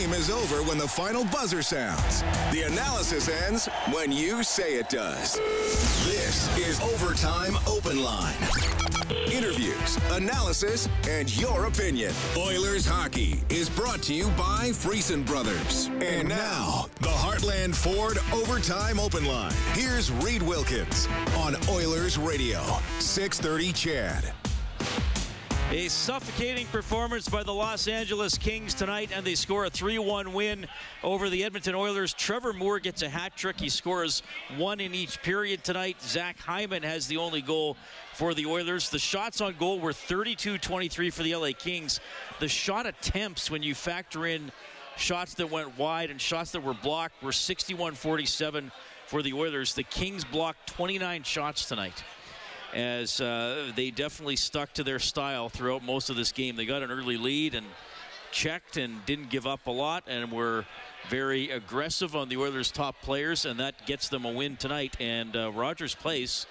game is over when the final buzzer sounds. The analysis ends when you say it does. This is Overtime Open Line. Interviews, analysis, and your opinion. Oilers hockey is brought to you by Friesen Brothers. And now, the Heartland Ford Overtime Open Line. Here's Reed Wilkins on Oilers Radio, 630 CHED. A suffocating performance by the Los Angeles Kings tonight, and they score a 3 1 win over the Edmonton Oilers. Trevor Moore gets a hat trick. He scores one in each period tonight. Zach Hyman has the only goal for the Oilers. The shots on goal were 32 23 for the LA Kings. The shot attempts, when you factor in shots that went wide and shots that were blocked, were 61 47 for the Oilers. The Kings blocked 29 shots tonight as uh, they definitely stuck to their style throughout most of this game. They got an early lead and checked and didn't give up a lot and were very aggressive on the Oilers' top players, and that gets them a win tonight. And uh, Rogers Place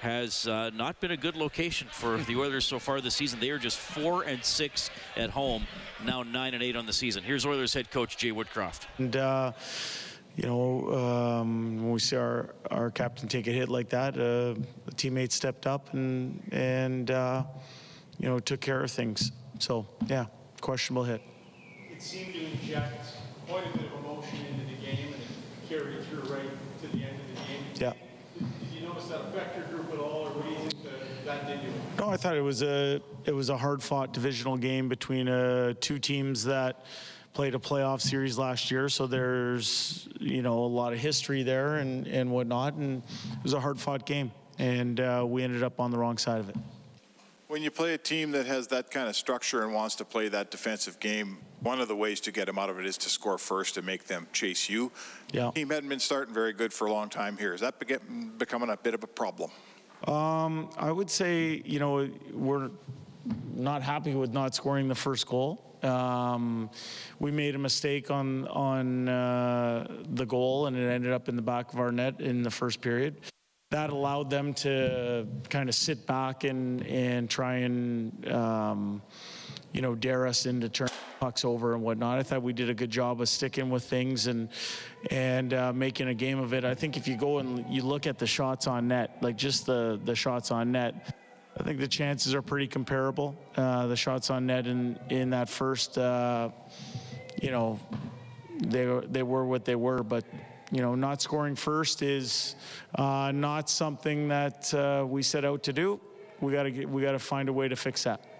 has uh, not been a good location for the Oilers so far this season. They are just four and six at home, now nine and eight on the season. Here's Oilers head coach Jay Woodcroft. And uh, you know, um, when we see our, our captain take a hit like that, uh, the teammate stepped up and, and uh, you know, took care of things. So, yeah, questionable hit. It seemed to inject quite a bit of emotion into the game and it carried through right to the end of the game. Yeah. Did, did you notice that affect your group at all, or what do you think that, that did to you? No, I thought it was a it was a hard fought divisional game between uh, two teams that played a playoff series last year, so there's you know a lot of history there and and whatnot, and it was a hard fought game, and uh, we ended up on the wrong side of it. When you play a team that has that kind of structure and wants to play that defensive game, one of the ways to get them out of it is to score first and make them chase you. Yeah. Team hadn't been starting very good for a long time here. Is that becoming a bit of a problem? Um, I would say, you know, we're not happy with not scoring the first goal. Um, we made a mistake on on uh, the goal, and it ended up in the back of our net in the first period. That allowed them to kind of sit back and and try and um, you know dare us into turn pucks over and whatnot. I thought we did a good job of sticking with things and and uh, making a game of it. I think if you go and you look at the shots on net, like just the the shots on net, I think the chances are pretty comparable. Uh, the shots on net in in that first, uh, you know, they they were what they were, but. You know, not scoring first is uh, not something that uh, we set out to do. We got to we got to find a way to fix that.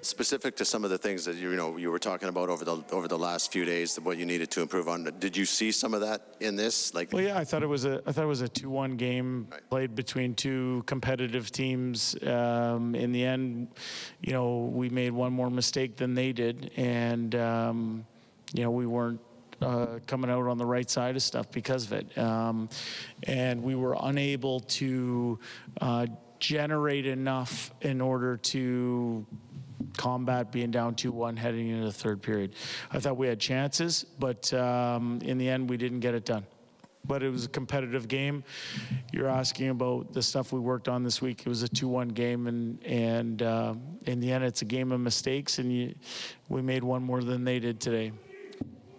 Specific to some of the things that you know you were talking about over the over the last few days, what you needed to improve on. Did you see some of that in this? Like, Well, yeah, I thought it was a I thought it was a two-one game Right. played between two competitive teams. Um, in the end, you know, we made one more mistake than they did, and um, you know, we weren't. Uh, coming out on the right side of stuff because of it, um, and we were unable to uh, generate enough in order to combat being down 2-1 heading into the third period. I thought we had chances, but um, in the end, we didn't get it done. But it was a competitive game. You're asking about the stuff we worked on this week. It was a 2-1 game, and and uh, in the end, it's a game of mistakes, and you, we made one more than they did today.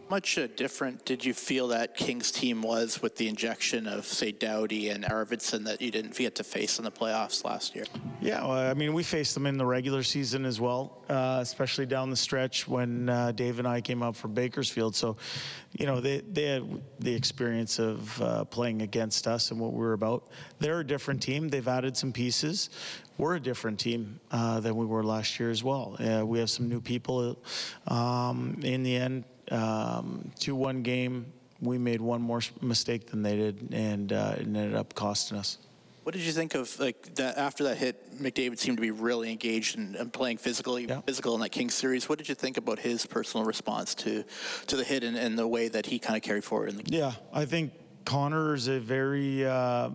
Much uh, different did you feel that Kings team was with the injection of, say, Doughty and Arvidsson that you didn't get to face in the playoffs last year? Yeah, well, I mean, we faced them in the regular season as well, uh, especially down the stretch when uh, Dave and I came up from Bakersfield. So, you know, they, they had the experience of uh, playing against us and what we were about. They're a different team. They've added some pieces. We're a different team uh, than we were last year as well. Uh, we have some new people. Um, in the end, um, 2 1 game, we made one more mistake than they did, and uh, it ended up costing us. What did you think of like that after that hit? McDavid seemed to be really engaged and, and playing physically, Yeah. physical in that Kings series. What did you think about his personal response to to the hit and, and the way that he kind of carried forward in the game? Yeah, I think Connor is a very uh,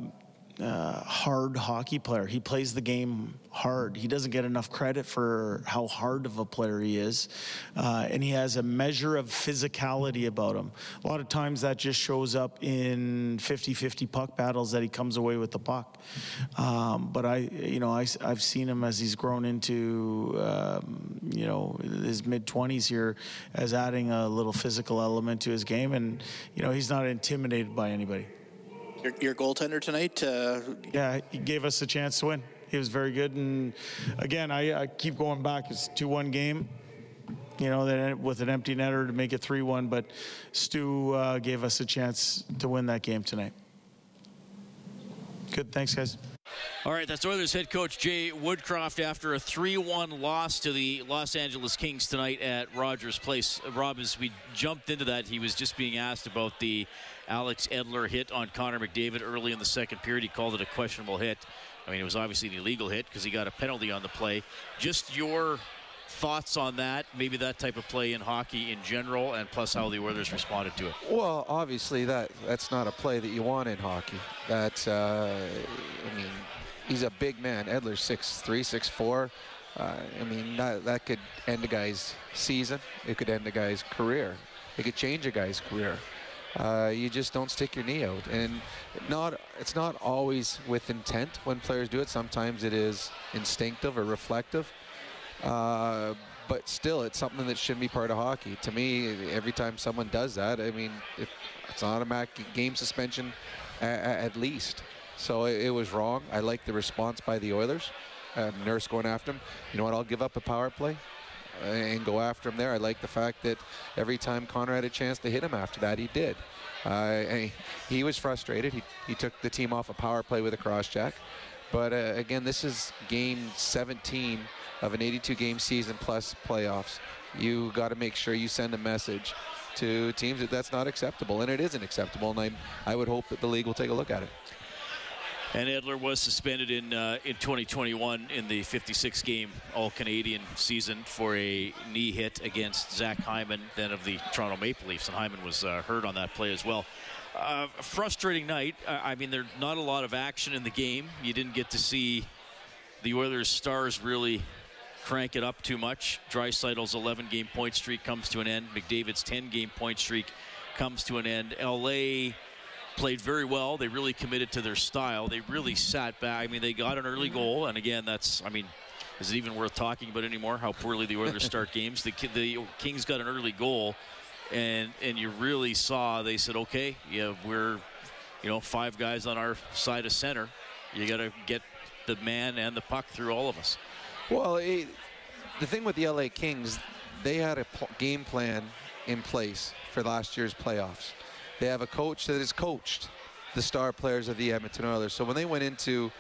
uh, hard hockey player. He plays the game hard. He doesn't get enough credit for how hard of a player he is. Uh, and he has a measure of physicality about him. A lot of times that just shows up in 50 50 puck battles that he comes away with the puck. Um, but I, you know, I, have seen him as he's grown into, um, you know, his mid 20s here as adding a little physical element to his game. And, you know, he's not intimidated by anybody. Your, your goaltender tonight? Uh... Yeah, he gave us a chance to win. He was very good. And again, I, I keep going back. It's 2 1 game. You know, that with an empty netter to make it 3 1. But Stu uh, gave us a chance to win that game tonight. Good. Thanks, guys. All right, that's Oilers head coach Jay Woodcroft after a 3 1 loss to the Los Angeles Kings tonight at Rogers Place. Rob, as we jumped into that, he was just being asked about the Alex Edler hit on Connor McDavid early in the second period. He called it a questionable hit. I mean, it was obviously an illegal hit because he got a penalty on the play. Just your thoughts on that, maybe that type of play in hockey in general, and plus how the Oilers responded to it. Well, obviously that that's not a play that you want in hockey. That uh, I mean, he's a big man. Edler's six three, six four. Uh, I mean, that, that could end a guy's season. It could end a guy's career. It could change a guy's career uh, you just don't stick your knee out. And not it's not always with intent when players do it. Sometimes it is instinctive or reflective. Uh, but still, it's something that shouldn't be part of hockey. To me, every time someone does that, I mean, it, it's an automatic game suspension at, at least. So it, it, was wrong. I like the response by the Oilers. Uh, Nurse going after him. You know what? I'll give up a power play and go after him there. I like the fact that every time Connor had a chance to hit him after that, he did. Uh, he was frustrated. He, he took the team off a power play with a cross check. But uh, again, this is game 17 of an 82 game season plus playoffs. You got to make sure you send a message to teams that that's not acceptable, and it isn't acceptable. And I, I would hope that the league will take a look at it. And Edler was suspended in uh, in 2021 in the 56 game All Canadian season for a knee hit against Zach Hyman, then of the Toronto Maple Leafs. And Hyman was uh, hurt on that play as well. Uh, frustrating night. I mean, there's not a lot of action in the game. You didn't get to see the Oilers' stars really crank it up too much. Draisaitl's 11 game point streak comes to an end. McDavid's 10 game point streak comes to an end. LA played very well. They really committed to their style. They really sat back. I mean, they got an early goal, and again, that's I mean, is it even worth talking about anymore? How poorly the Oilers start games. The the Kings got an early goal, and and you really saw they said, okay, yeah, we're you know five guys on our side of center. You got to get the man and the puck through all of us. Well, it, the thing with the LA Kings, they had a game plan in place for last year's playoffs. They have a coach that has coached the star players of the Edmonton Oilers. So when they went into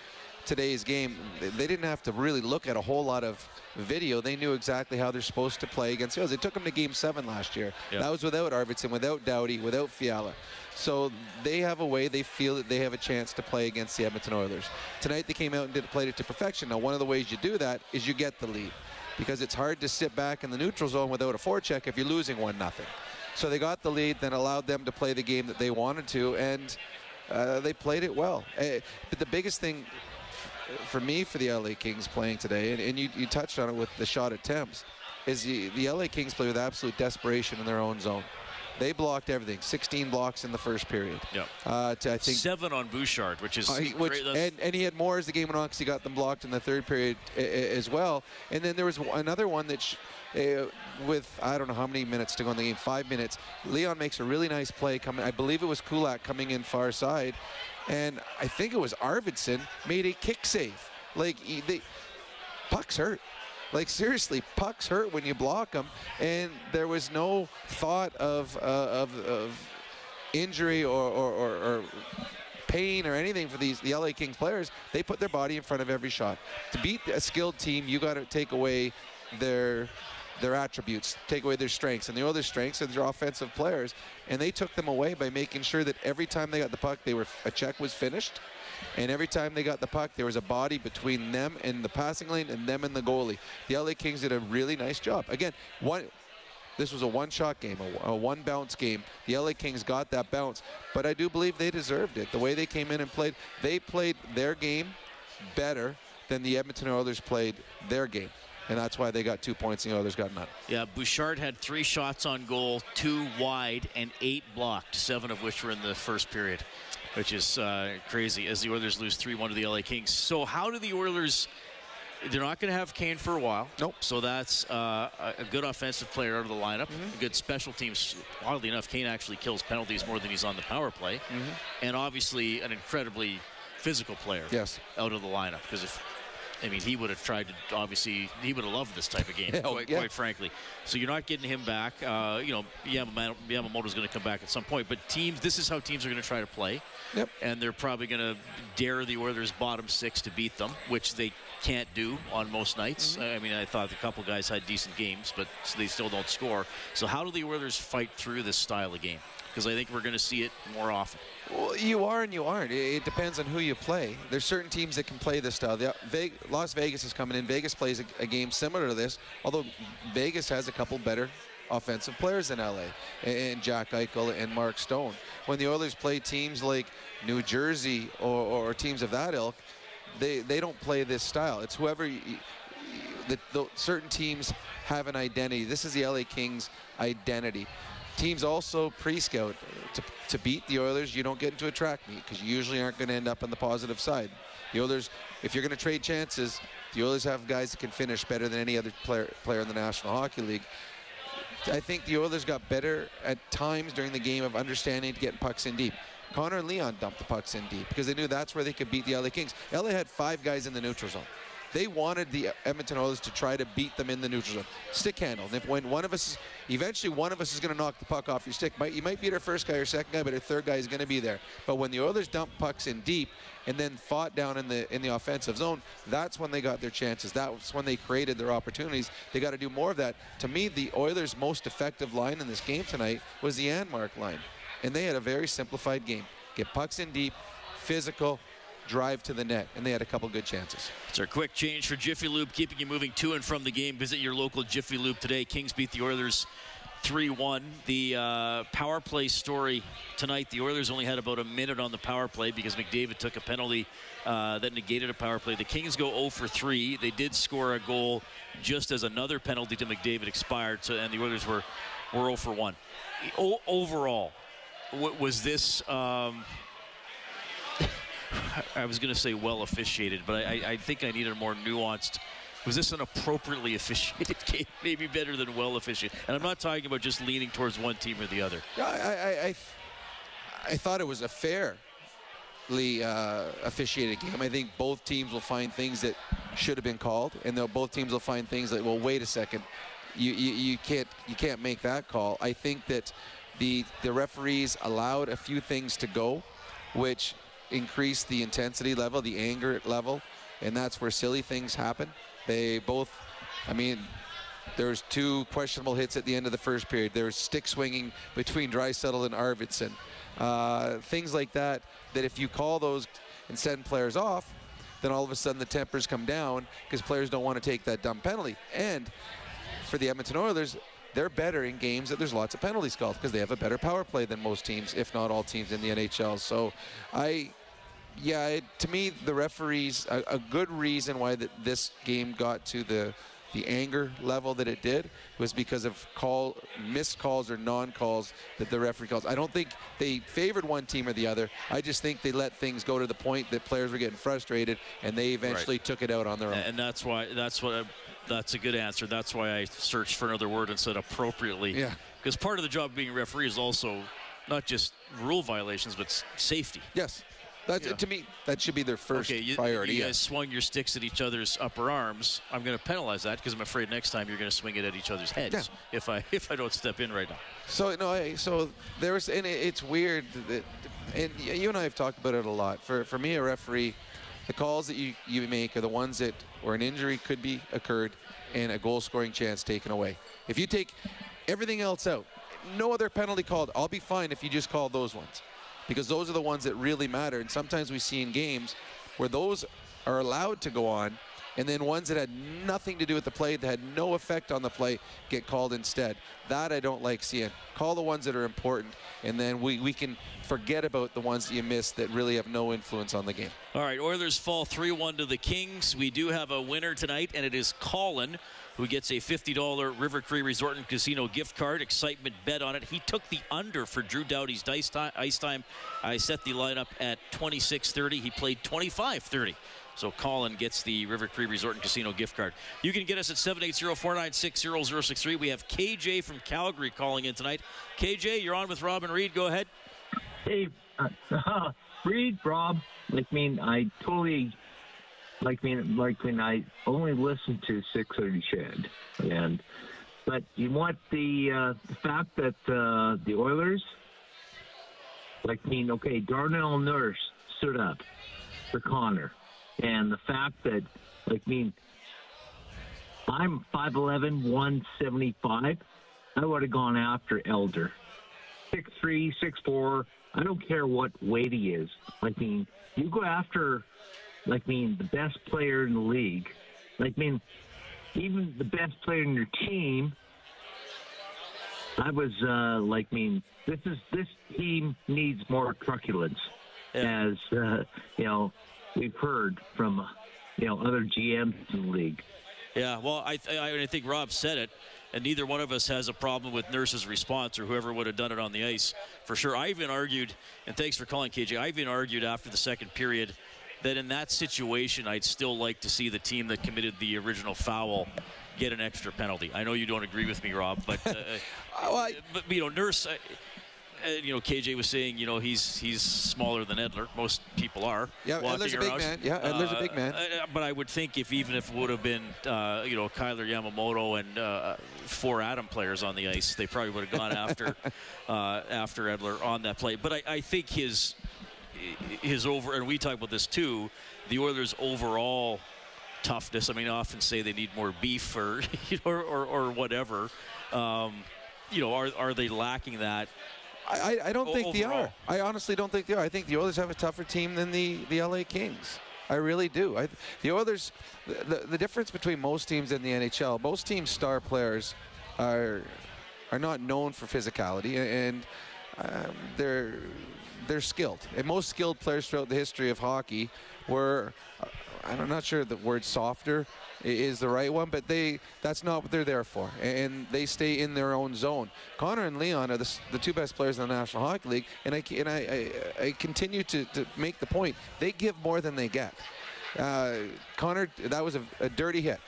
today's game, they didn't have to really look at a whole lot of video. They knew exactly how they're supposed to play against the Oilers. They took them to Game 7 last year. Yep. That was without Arvidsson, without Doughty, without Fiala. So they have a way, they feel that they have a chance to play against the Edmonton Oilers. Tonight they came out and did, played it to perfection. Now one of the ways you do that is you get the lead because it's hard to sit back in the neutral zone without a forecheck if you're losing 1 nothing. So they got the lead, then allowed them to play the game that they wanted to, and uh, they played it well. Uh, but the biggest thing for me for the LA Kings playing today, and, and you, you, touched on it with the shot attempts, is the, the LA Kings play with absolute desperation in their own zone. They blocked everything. 16 blocks in the first period. Yep. Uh, to, I think seven on Bouchard, which is uh, he, which, and, and, he had more as the game went on because he got them blocked in the third period as well. And then there was another one that. Sh- uh, with I don't know how many minutes to go in the game, five minutes. Leon makes a really nice play coming. I believe it was Kulak coming in far side, and I think it was Arvidsson made a kick save. Like they, pucks hurt. Like seriously, pucks hurt when you block them, and there was no thought of uh, of, of, injury or, or, or, or pain or anything for these the LA Kings players. They put their body in front of every shot. To beat a skilled team, you got to take away their their attributes, take away their strengths. And the other strengths are their offensive players. And they took them away by making sure that every time they got the puck, they were a check was finished. And every time they got the puck, there was a body between them and the passing lane and them and the goalie. The LA Kings did a really nice job. Again, one This was a one-shot game, a, a one-bounce game. The LA Kings got that bounce, but I do believe they deserved it. The way they came in and played, they played their game better than the Edmonton Oilers played their game. And that's why they got two points and the Oilers got none. Yeah, Bouchard had three shots on goal, two wide, and eight blocked, seven of which were in the first period, which is uh, crazy as the Oilers lose 3 1 to the LA Kings. So, how do the Oilers. They're not going to have Kane for a while. Nope. So that's uh, a good offensive player out of the lineup. A good special teams. Oddly enough, Kane actually kills penalties more than he's on the power play. And obviously, an incredibly physical player Yes. out of the lineup. Because if, I mean, he would have tried to, obviously, he would have loved this type of game, quite, yeah. quite frankly. So you're not getting him back. Uh, you know, Yamamoto, Yamamoto's going to come back at some point. But teams, this is how teams are going to try to play. Yep. And they're probably going to dare the Oilers' bottom six to beat them, which they can't do on most nights. I mean, I thought a couple guys had decent games, but they still don't score. So how do the Oilers fight through this style of game? Because I think we're going to see it more often. Well, you are and you aren't. It, depends on who you play. There's certain teams that can play this style. The, uh, Ve- Las Vegas is coming in. Vegas plays a, a game similar to this, although Vegas has a couple better offensive players than LA, and Jack Eichel and Mark Stone. When the Oilers play teams like New Jersey or, or teams of that ilk, they, they don't play this style. It's whoever you, the, the certain teams have an identity. This is the LA Kings identity. Teams also pre-scout to, to beat the Oilers. You don't get into a track meet because you usually aren't going to end up on the positive side. The Oilers, if you're going to trade chances, the Oilers have guys that can finish better than any other player player in the National Hockey League. I think the Oilers got better at times during the game of understanding to get pucks in deep. Connor and Leon dumped the pucks in deep because they knew that's where they could beat the LA Kings. LA had five guys in the neutral zone. They wanted the Edmonton Oilers to try to beat them in the neutral zone. Stick handle. And if when one of us, eventually one of us is going to knock the puck off your stick. Might, you might beat our first guy or second guy, but our third guy is going to be there. But when the Oilers dump pucks in deep and then fought down in the in the offensive zone, that's when they got their chances. That's when they created their opportunities. They got to do more of that. To me, the Oilers' most effective line in this game tonight was the Janmark line, and they had a very simplified game: get pucks in deep, physical, drive to the net, and they had a couple good chances. It's our quick change for Jiffy Lube, keeping you moving to and from the game. Visit your local Jiffy Lube today. Kings beat the Oilers 3 1. The uh, power play story tonight the Oilers only had about a minute on the power play because McDavid took a penalty uh, that negated a power play. The Kings go 0 for 3. They did score a goal just as another penalty to McDavid expired, so, and the Oilers were, were 0 for 1. O- overall, w- was this. Um, I was going to say well officiated, but I, I think I need a more nuanced. Was this an appropriately officiated game? Maybe better than well officiated. And I'm not talking about just leaning towards one team or the other. I, I, I, I thought it was a fairly uh, officiated game. I think both teams will find things that should have been called, and they'll, both teams will find things that, well, wait a second, you, you, you can't you can't make that call. I think that the the referees allowed a few things to go, which increased the intensity level, the anger level, and that's where silly things happen. They both, I mean, there's two questionable hits at the end of the first period. There's stick swinging between Draisaitl and Arvidsson. Uh, things like that, that if you call those and send players off, then all of a sudden the tempers come down because players don't want to take that dumb penalty. And for the Edmonton Oilers, they're better in games that there's lots of penalties called because they have a better power play than most teams, if not all teams in the NHL. So I yeah, it, to me, the referees a, a good reason why that this game got to the the anger level that it did was because of call missed calls or non-calls that the referee calls. I don't think they favored one team or the other. I just think they let things go to the point that players were getting frustrated and they eventually took it out on their own. And that's why that's what that's a good answer. That's why I searched for another word and said appropriately. Yeah. Because part of the job of being a referee is also not just rule violations, but s- safety. yes. That's, Yeah. To me, that should be their first okay, you, priority. you yeah. guys swung your sticks at each other's upper arms. I'm going to penalize that because I'm afraid next time you're going to swing it at each other's heads Yeah. if I if I don't step in right now. So no, I, so there's and it, it's weird that, and you and I have talked about it a lot. For for me, a referee, the calls that you you make are the ones that where an injury could be occurred and a goal scoring chance taken away. If you take everything else out, no other penalty called, I'll be fine if you just call those ones, because those are the ones that really matter. And sometimes we see in games where those are allowed to go on, and then ones that had nothing to do with the play, that had no effect on the play, get called instead. That I don't like seeing. Call the ones that are important, and then we, we can forget about the ones that you missed that really have no influence on the game. All right, Oilers fall 3 1 to the Kings. We do have a winner tonight, and it is Colin, who gets a $50 River Cree Resort and Casino gift card. Excitement bet on it. He took the under for Drew Doughty's dice time, ice time. I set the lineup at 26.30. He played 25.30. So Colin gets the River Cree Resort and Casino gift card. You can get us at 780-496-0063. We have KJ from Calgary calling in tonight. KJ, you're on with Robin Reed. Go ahead. Hey, uh, Reed, Rob, like mean I totally like mean like when I only listen to 630 CHED, and but you want the uh, fact that uh, the Oilers, like mean okay, Darnell Nurse stood up for Connor, and the fact that like mean I'm 5'11", 175. I would have gone after Edler. Six three, six four. I don't care what weight he is. Like, mean, you go after, like, mean, the best player in the league. Like, mean, even the best player in your team. I was uh, like, mean, this is this team needs more truculence, Yeah. as uh, you know, we've heard from you know other GMs in the league. Yeah, well, I, th- I, I think Rob said it, and neither one of us has a problem with Nurse's response or whoever would have done it on the ice for sure. I even argued, and thanks for calling, KJ. I even argued after the second period that in that situation, I'd still like to see the team that committed the original foul get an extra penalty. I know you don't agree with me, Rob, but uh, Well, I- but you know, Nurse. Uh, uh, you know, KJ was saying, you know, he's he's smaller than Edler. Most people are. Yeah, Edler's a big man. Yeah, Edler's a big man. Uh, but I would think if even if it would have been, uh, you know, Kailer Yamamoto and uh, four Adam players on the ice, they probably would have gone after uh, after Edler on that play. But I, I think his his over, and we talk about this too, the Oilers' overall toughness. I mean, I often say they need more beef or you know, or, or, or whatever. Um, you know, are are they lacking that? I, I- don't O- think they are. I honestly don't think they are. I think the Oilers have a tougher team than the, the LA Kings. I really do. I, the Oilers, the, the, the difference between most teams in the NHL, most teams' star players are are not known for physicality, and um, they're they're skilled. And most skilled players throughout the history of hockey were, uh, I'm not sure the word softer is the right one, but they that's not what they're there for, and they stay in their own zone. Connor and Leon are the, the two best players in the National Hockey League, and I and I, I, I continue to, to make the point they give more than they get. Uh, Connor, that was a, a dirty hit.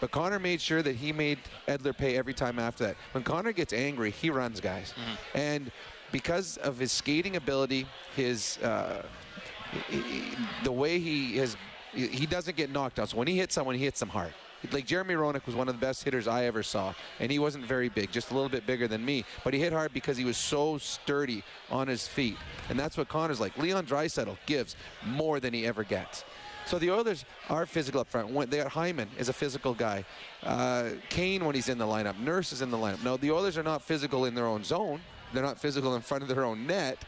But Connor made sure that he made Edler pay every time after that. When Connor gets angry, he runs guys. And because of his skating ability, his uh, he- the way he has, he doesn't get knocked out. So when he hits someone, he hits them hard. Like Jeremy Roenick was one of the best hitters I ever saw, and he wasn't very big, just a little bit bigger than me. But he hit hard because he was so sturdy on his feet, and that's what Connor's like. Leon Draisaitl gives more than he ever gets. So the Oilers are physical up front. They got Hyman is a physical guy. Uh, Kane when he's in the lineup. Nurse is in the lineup. No, the Oilers are not physical in their own zone. They're not physical in front of their own net.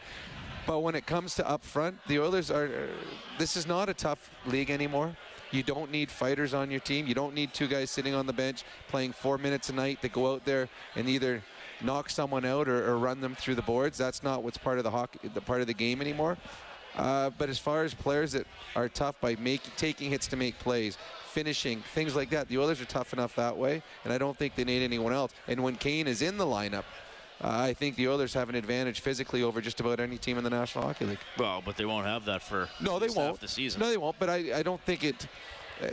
But when it comes to up front, the Oilers are. This is not a tough league anymore. You don't need fighters on your team. You don't need two guys sitting on the bench playing four minutes a night to go out there and either knock someone out or, or run them through the boards. That's not what's part of the hockey, the part of the game anymore. Uh, but as far as players that are tough by making taking hits to make plays, finishing things like that, the Oilers are tough enough that way, and I don't think they need anyone else. And when Kane is in the lineup, uh, I think the Oilers have an advantage physically over just about any team in the National Hockey League. Well, but they won't have that for No, they won't. half the season. No, they won't. But I, I don't think it. Uh,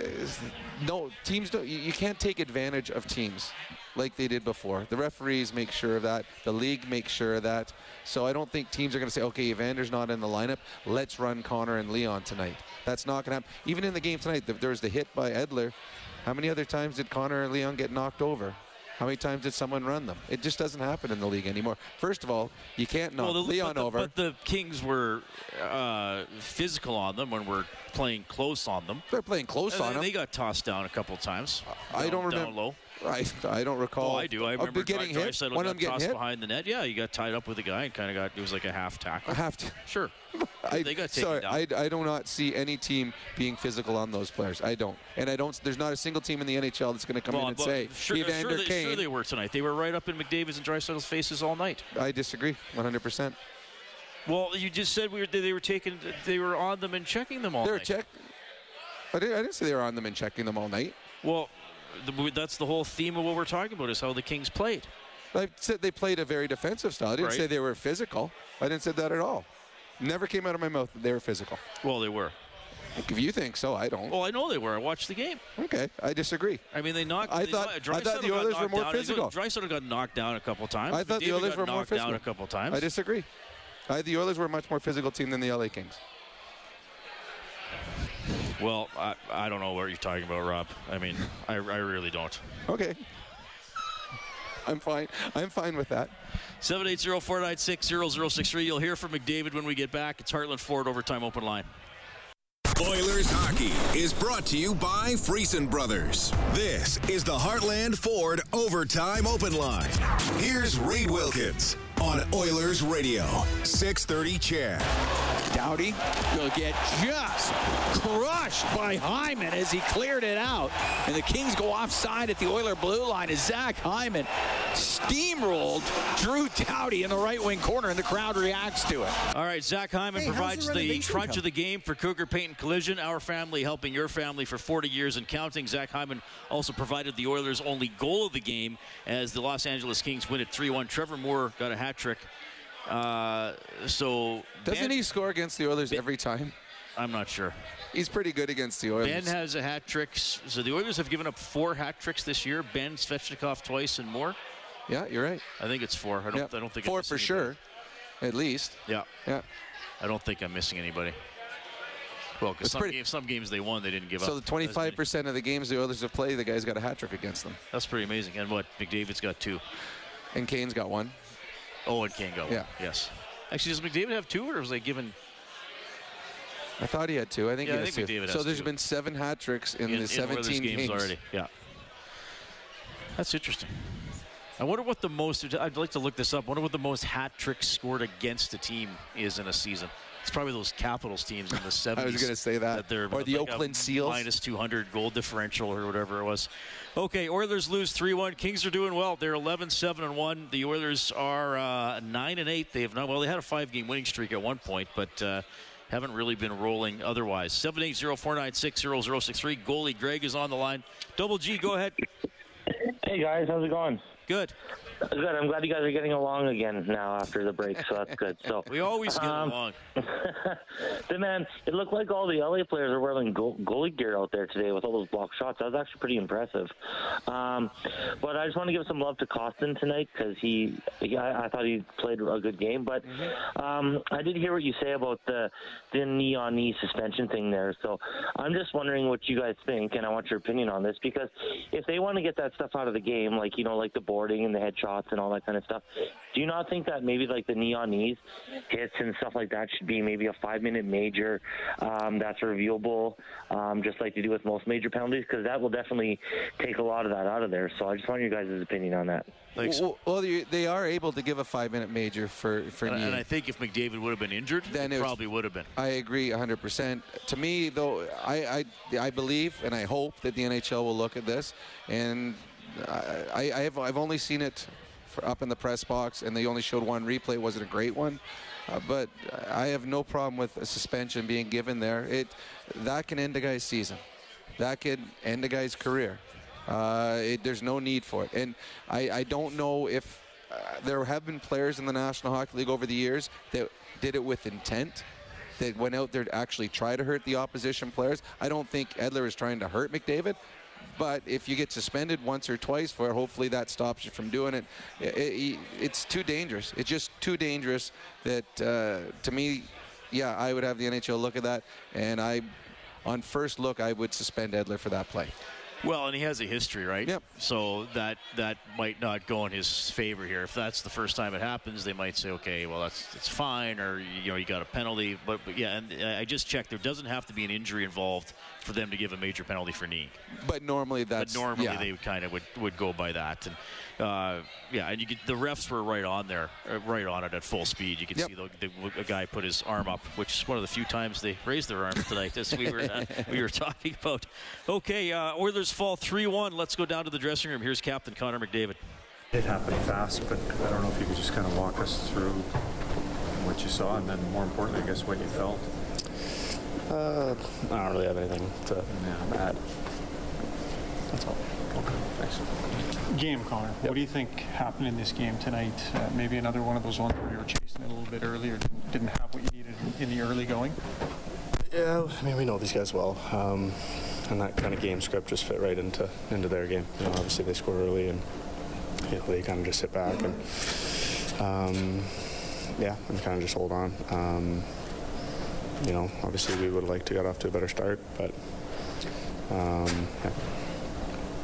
no, teams don't. You, you can't take advantage of teams like they did before. The referees make sure of that. The league makes sure of that. So I don't think teams are going to say, okay, Evander's not in the lineup. Let's run Connor and Leon tonight. That's not going to happen. Even in the game tonight, th- there was the hit by Edler. How many other times did Connor and Leon get knocked over? How many times did someone run them? It just doesn't happen in the league anymore. First of all, you can't knock Well, the, Leon but the, over. But the Kings were uh, physical on them when we're playing close on them. They're playing close And on they- them. They got tossed down a couple times. I Down- don't down remember. I, I don't recall. Oh, I do. I remember getting Dry- hit. Draisaitl One got of them getting tossed hit. behind the net. Yeah, you got tied up with a guy and kind of got. It was like a half tackle. I have to. Sure. I, They got taken sorry, down. I, I do not see any team being physical on those players. I don't, and I don't. There's not a single team in the NHL that's going to come Well, in and say sure, Evander sure, they, Kane. sure they were tonight. They were right up in McDavid's and Draisaitl's faces all night. I disagree, 100. percent Well, you just said we were, they were taking, they were on them and checking them all They're night. check. I didn't, I didn't say they were on them and checking them all night. Well, that's the whole theme of what we're talking about is how the Kings played. I said they played a very defensive style. I didn't Right. say they were physical. I didn't say that at all. Never came out of my mouth that they were physical. Well, they were. If you think so, I don't. Well, I know they were. I watched the game. Okay, I disagree. I mean, they knocked. I they thought- knocked- I thought the Oilers were more down. physical. Draisaitl got knocked down a couple times. I thought the Oilers were more physical. down a couple times. I disagree. I the Oilers were a much more physical team than the LA Kings. Well, I, I don't know what you're talking about, Rob. I mean, I, I really don't. Okay. I'm fine. I'm fine with that. 780-496-0063. You'll hear from McDavid when we get back. It's Heartland Ford Overtime Open Line. Oilers hockey is brought to you by Friesen Brothers. This is the Heartland Ford Overtime Open Line. Here's Reed Wilkins on Oilers Radio, 630 CHED. Doughty will get just crushed by Hyman as he cleared it out. And the Kings go offside at the Oiler blue line as Zach Hyman steamrolled Drew Doughty in the right wing corner, and the crowd reacts to it. All right, Zach Hyman Hey, provides the the, crunch come? of the game for Cougar Paint and Collision. Our family helping your family for 40 years and counting. Zach Hyman also provided the Oilers' only goal of the game as the Los Angeles Kings win at 3-1. Trevor Moore got a hat trick. Uh, so Doesn't Ben- he score against the Oilers every time? I'm not sure. He's pretty good against the Oilers. Ben has a hat trick. So the Oilers have given up four hat tricks this year. Ben Svechnikov twice and more. yeah, you're right. I think it's four. I don't. Yeah. I don't think four for anybody. sure, at least. Yeah. Yeah. I don't think I'm missing anybody. Well, because some, games, some games they won, they didn't give So up. So the 25% of the games the Oilers have played, the guy's got a hat trick against them. That's pretty amazing. And what? McDavid's got two. And Kane's got one. Oh, Kane got one. Yeah. Yes. Actually, does McDavid have two, or was they given I thought he had two. I think Yeah, he I has think two. McDavid so there's two. been seven hat tricks in, in, the in 17 games, games already? Yeah. That's interesting. I wonder what the most. I'd like to look this up. I wonder what the most hat tricks scored against a team is in a season. It's probably those Capitals teams in the 70s. I was gonna say that. they're Or the like Oakland Seals. minus 200 goal differential or whatever it was. Okay, Oilers lose 3-1. Kings are doing well. They're 11-7 and 1. The Oilers are uh, 9 and 8. They have not. Well, they had a five-game winning streak at one point, but. Uh, haven't really been rolling otherwise. 780-496-0063. Goalie Greg is on the line. Double G, go ahead. Hey guys, how's it going? Good. Good. I'm glad you guys are getting along again now after the break, so that's good. So We always get Um, along. the man, it looked like all the LA players are wearing goal, goalie gear out there today with all those block shots. That was actually pretty impressive. Um, but I just want to give some love to Kostin tonight because he, yeah, I, I thought he played a good game. But um, I did hear what you say about the the knee on knee suspension thing there. So I'm just wondering what you guys think, and I want your opinion on this because if they want to get that stuff out of the game, like you know, like the boarding and the headshots and all that kind of stuff, do you not think that maybe like the knee on knees hits and stuff like that should be maybe a five minute major um, that's reviewable, um, just like you do with most major penalties? Because that will definitely take a lot of that out of there. So I just want your guys' opinion on that. Well, well, they are able to give a five-minute major for for And, and I think if McDavid would have been injured, Then it, it probably would have been. I agree 100%. To me, though, I, I, I believe and I hope that the NHL will look at this. And I, I have, I've only seen it up in the press box, and they only showed one replay. It wasn't a great one. Uh, but I have no problem with a suspension being given there. It That can end a guy's season. That could end a guy's career. Uh, it, there's no need for it. And I, I don't know if uh, there have been players in the National Hockey League over the years that did it with intent, that went out there to actually try to hurt the opposition players. I don't think Edler is trying to hurt McDavid. But if you get suspended once or twice for it, hopefully that stops you from doing it. I- I- it's too dangerous. It's just too dangerous that, uh, to me, yeah, I would have the NHL look at that. And I, on first look, I would suspend Edler for that play. Well, and he has a history, right? Yep. So that that might not go in his favor here. If that's the first time it happens, they might say, okay, well that's it's fine, or you know you got a penalty. But, but yeah, and I just checked. There doesn't have to be an injury involved for them to give a major penalty for knee. But normally that's but normally yeah. they kind of would, would go by that, and uh, yeah, and you could, the refs were right on there, uh, right on it at full speed. You could Yep. see the, the a guy put his arm up, which is one of the few times they raised their arms tonight, as we were uh, we were talking about. Okay, uh, Oilers fall three one. Let's go down to the dressing room. Here's Captain Connor McDavid. It happened fast, but I don't know if you could just kind of walk us through what you saw and then more importantly, I guess, what you felt. Uh, I don't really have anything to add. That's all. Okay, thanks. Game, Connor. What do you think happened in this game tonight? Uh, maybe another one of those ones where you were chasing it a little bit earlier, didn't have what you needed in the early going? Yeah, I mean, we know these guys well. Um, and that kind of game script just fit right into into their game. You know, obviously they score early and you know, they kind of just sit back and um, yeah, and kind of just hold on. Um, you know, obviously we would like to get off to a better start, but um, yeah.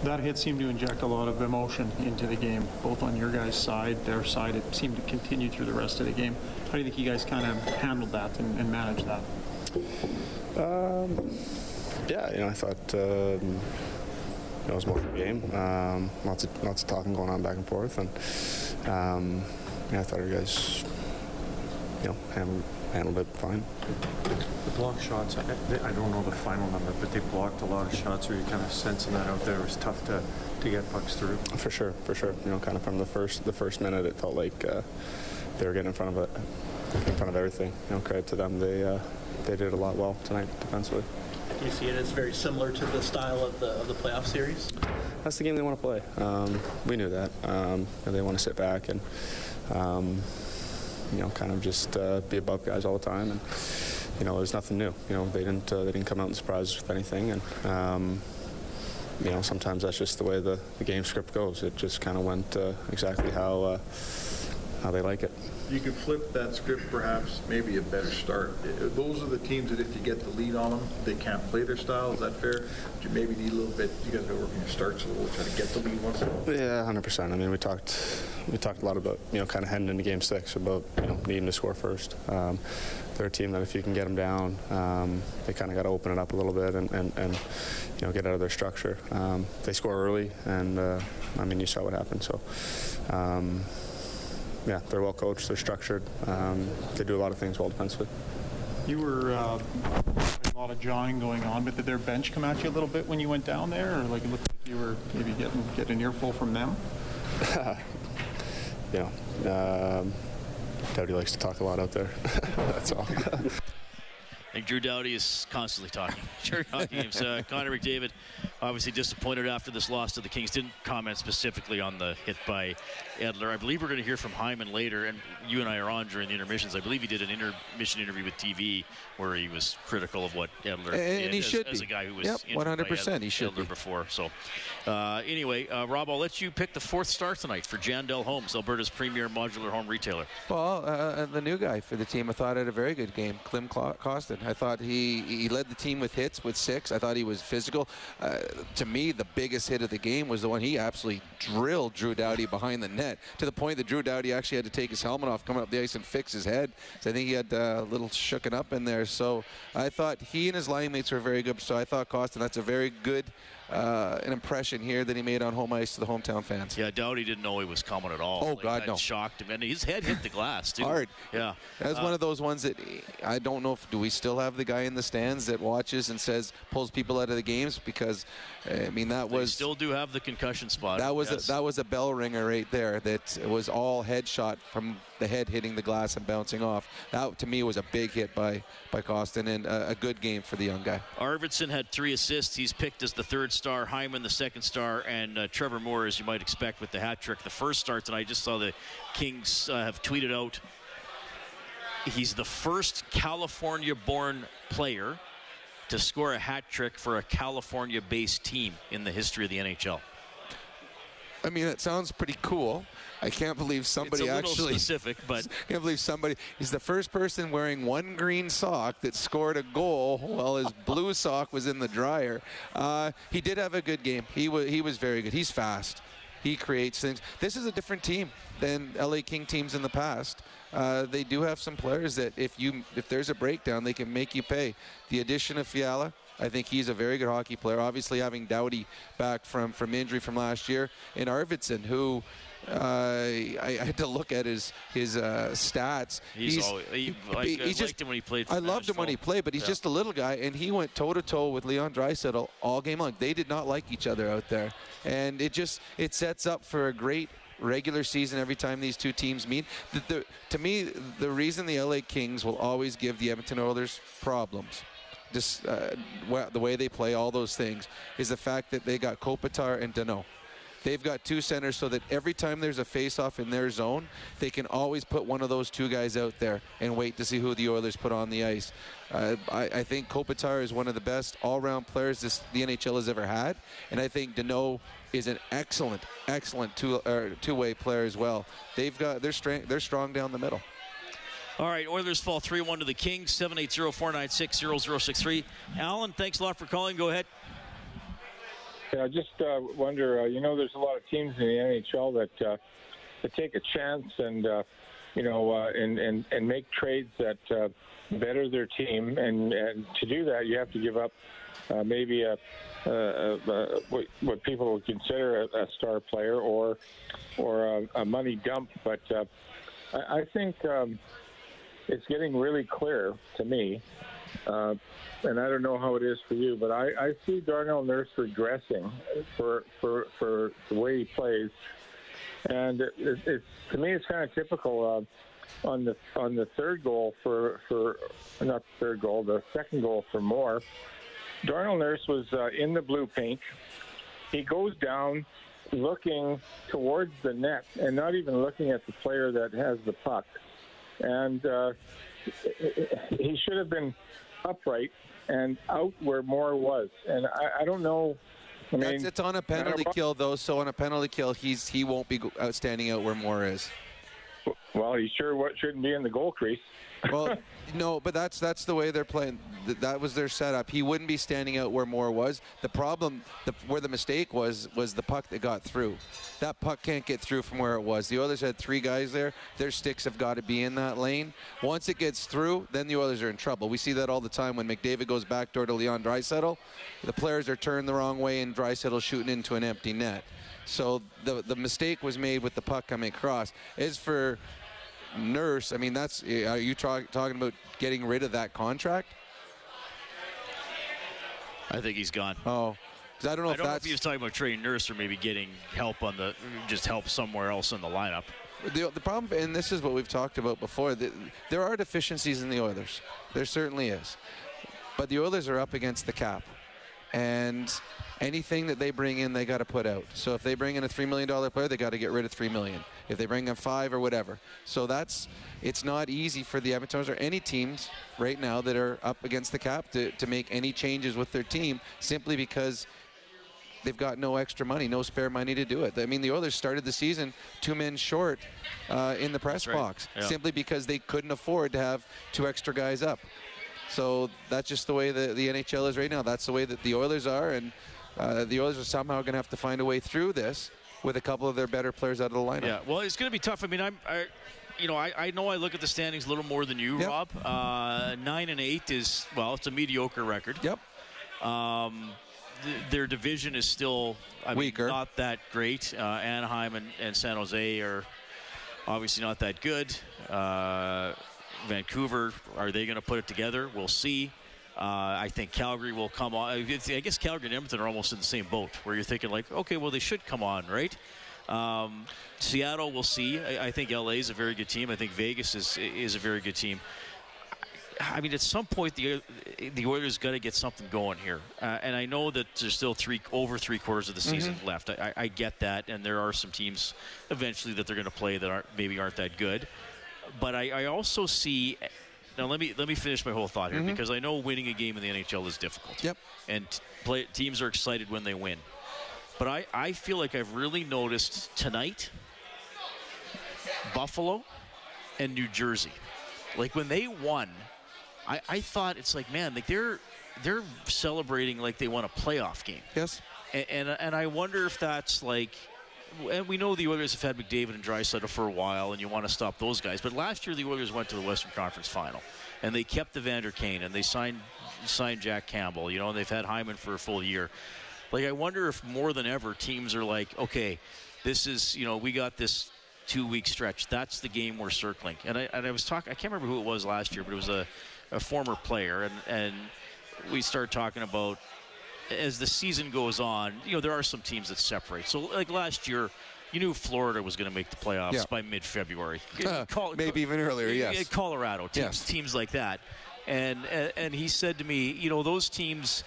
That hit seemed to inject a lot of emotion into the game, both on your guys' side, their side. It seemed to continue through the rest of the game. How do you think you guys kind of handled that and, and managed that? Um, yeah, you know, I thought um, it was more of a game. Um, lots of lots of talking going on back and forth, and um, yeah, I thought our guys, you know, handled, handled it fine. The block shots, I, I don't know the final number, but they blocked a lot of shots. Were you kind of sensing that out there? It was tough to, to get pucks through. For sure, for sure. You know, kind of from the first the first minute, it felt like uh, they were getting in front of it, in front of everything. You know, credit to them. They uh, they did a lot well tonight defensively. Do you see it as very similar to the style of the of the playoff series? That's the game they want to play. Um, we knew that. Um, and they want to sit back and, um, you know, kind of just uh, be above guys all the time. And, you know, there's nothing new. You know, they didn't uh, they didn't come out and surprise us with anything. And, um, you know, sometimes that's just the way the, the game script goes. It just kind of went uh, exactly how uh, how they like it. You could flip that script perhaps, maybe a better start. Those are the teams that if you get the lead on them, they can't play their style. Is that fair? You maybe need a little bit, you guys are working your starts a little, try to get the lead once a. Yeah, hundred percent. I mean, we talked we talked a lot about you know kind of heading into Game Six about you know needing to score first. Um, they're a team that if you can get them down, um, they kind of got to open it up a little bit and, and, and you know get out of their structure. Um, they score early, and uh, I mean you saw what happened. So. Yeah, they're well coached. They're structured. Um, they do a lot of things well defensively. You were uh, a lot of jawing going on, but did their bench come at you a little bit when you went down there, or like it looked like you were maybe getting getting an earful from them? you know, um, likes to talk a lot out there. That's all. I think Drew Doughty is constantly talking during hockey games. Uh, Connor McDavid, obviously disappointed after this loss to the Kings. Didn't comment specifically on the hit by Edler. I believe we're going to hear from Hyman later, and you and I are on during the intermissions. I believe he did an intermission interview with TV where he was critical of what Edler And- and he as, should as be. a guy who was Yep, injured by 100% he should Edler be. before. So, uh, anyway, uh, Rob, I'll let you pick the fourth star tonight for Jandel Homes, Alberta's premier modular home retailer. Well, uh, the new guy for the team, I thought had a very good game, Klim Kostin. I thought he he led the team with hits with six. I thought he was physical. Uh, to me, the biggest hit of the game was the one he absolutely drilled Drew Doughty behind the net to the point that Drew Doughty actually had to take his helmet off, come up the ice, and fix his head. So I think he had uh, a little shooken up in there. So I thought he and his line mates were very good. So I thought Kostin, that's a very good uh, an impression here that he made on home ice to the hometown fans. Yeah, Doughty didn't know he was coming at all. Oh, Like, God, that no. Shocked him, and his head hit the glass too. Hard. Yeah, That's Uh, one of those ones that I don't know if do we still have the guy in the stands that watches and says pulls people out of the games because I mean that was still do have the concussion spot. that was yes. a, that was a bell ringer right there that was all headshot from the head hitting the glass and bouncing off. That to me was a big hit by by Kostin and a, a good game for the young guy. Arvidsson had three assists. He's picked as the third star. Hyman the second star, and uh, Trevor Moore, as you might expect, with the hat trick. The first star tonight. I just saw the Kings uh, have tweeted out. He's the first California-born player to score a hat trick for a California-based team in the history of the NHL. I mean, that sounds pretty cool. I can't believe somebody it's a little actually specific, but I can't believe somebody he's the first person wearing one green sock that scored a goal while his blue sock was in the dryer. Uh, he did have a good game. He was he was very good. He's fast. He creates things. This is a different team than LA King teams in the past. Uh, they do have some players that if you if there's a breakdown, they can make you pay. The addition of Fiala I think he's a very good hockey player. Obviously, having Doughty back from, from injury from last year, and Arvidsson, who uh, I, I had to look at his his uh, stats. He's always- he- like, I liked him when he played for I loved him when he played, but he's Yeah. just a little guy, and he went toe to toe with Leon Draisaitl all game long. They did not like each other out there, and it just it sets up for a great regular season every time these two teams meet. The, the, to me, the reason the LA Kings will always give the Edmonton Oilers problems just uh, the way they play, all those things, is the fact that they got Kopitar and Danault. They've got two centers so that every time there's a face-off in their zone, they can always put one of those two guys out there and wait to see who the Oilers put on the ice. Uh, I, I think Kopitar is one of the best all-round players this, the NHL has ever had, and I think Danault is an excellent, excellent two, uh, two-way player as well. They've got they're strong, they're strong down the middle. All right, Oilers fall 3 1 to the Kings, 780 496 0063. Alan, thanks a lot for calling. Go ahead. Yeah, I just uh, wonder. Uh, you know, there's a lot of teams in the NHL that uh, that take a chance and uh, you know uh, and, and and make trades that uh, better their team, and and to do that, you have to give up maybe a, a, a, what, what people would consider a, a star player or or a, money dump. But I, I think um, it's getting really clear to me uh, and I don't know how it is for you, but I, I see Darnell Nurse regressing for for for the way he plays, and it, it, it's to me it's kind of typical uh, on the on the third goal for for not the third goal, the second goal for Moore. Darnell Nurse was uh, in the blue paint. He goes down looking towards the net and not even looking at the player that has the puck. And uh, he should have been upright and out where Moore was. And I, I don't know. I mean, it's on a penalty kill though, so on a penalty kill, he's he won't be out standing out where Moore is. Well, he sure what shouldn't be in the goal crease. Well, no, but that's that's the way they're playing. That was their setup. He wouldn't be standing out where Moore was. The problem, the, where the mistake was, was the puck that got through. That puck can't get through from where it was. The Oilers had three guys there. Their sticks have got to be in that lane. Once it gets through, then the Oilers are in trouble. We see that all the time when McDavid goes backdoor to Leon Draisaitl. The players are turned the wrong way and Draisaitl shooting into an empty net. So the the mistake was made with the puck coming across. Is for Nurse, I mean, that's are you tra- talking about getting rid of that contract? I think he's gone. Oh, because I don't know I if don't know if he was talking about trading Nurse or maybe getting help on the, just help somewhere else in the lineup. the, the problem, and this is what we've talked about before. The, there are deficiencies in the Oilers. There certainly is, but the Oilers are up against the cap, and anything that they bring in, they got to put out. So if they bring in a three million dollar player, they got to get rid of three million. If they bring in five or whatever, so that's it's not easy for the Edmonton or any teams right now that are up against the cap to, to make any changes with their team simply because they've got no extra money, no spare money to do it. I mean, the Oilers started the season two men short uh, in the press right. box Yeah. simply because they couldn't afford to have two extra guys up. So that's just the way the, the NHL is right now. That's the way that the Oilers are, and uh, the Oilers are somehow going to have to find a way through this with a couple of their better players out of the lineup. Yeah, well, it's going to be tough. I mean, I'm, I, you know, I, I know I look at the standings a little more than you, Rob. Uh, nine and eight is well, it's a mediocre record. Yep. Um, th- their division is still I mean, Weaker. not that great. Uh, Anaheim and, and San Jose are obviously not that good. Uh, Vancouver, are they going to put it together? We'll see. Uh, I think Calgary will come on. I guess- Calgary and Edmonton are almost in the same boat, where you're thinking like, okay, well they should come on, right? Um, Seattle, we'll see. I, I think LA is a very good team. I think Vegas is is a very good team. I mean, at some point, the the Oilers got to get something going here, uh, and I know that there's still three over three quarters of the season Mhm. left. I, I I get that, and there are some teams eventually that they're going to play that aren't maybe aren't that good. But I, I also see. Now let me let me finish my whole thought here Mhm. because I know winning a game in the NHL is difficult. Yep. And t- play, teams are excited when they win. But I, I feel like I've really noticed tonight Buffalo and New Jersey. Like when they won, I, I thought it's like, man, like they're they're celebrating like they won a playoff game. Yes. And, and and I wonder if that's like and we know the Oilers have had McDavid and Draisaitl for a while, and you want to stop those guys. But last year, the Oilers went to the Western Conference Final, and they kept Evander Kane, and they signed signed Jack Campbell. You know, and they've had Hyman for a full year. Like, I wonder if more than ever, teams are like, okay, this is you know, we got this two week stretch. That's the game we're circling. And I, and I was talking, I can't remember who it was last year, but it was a, a former player, and and we started talking about as the season goes on, you know, there are some teams that separate. So, like last year, you knew Florida was going to make the playoffs Yeah. by mid-February. Uh, maybe even earlier, yes. Colorado teams, Yes. teams like that, and and and he said to me, you know, those teams.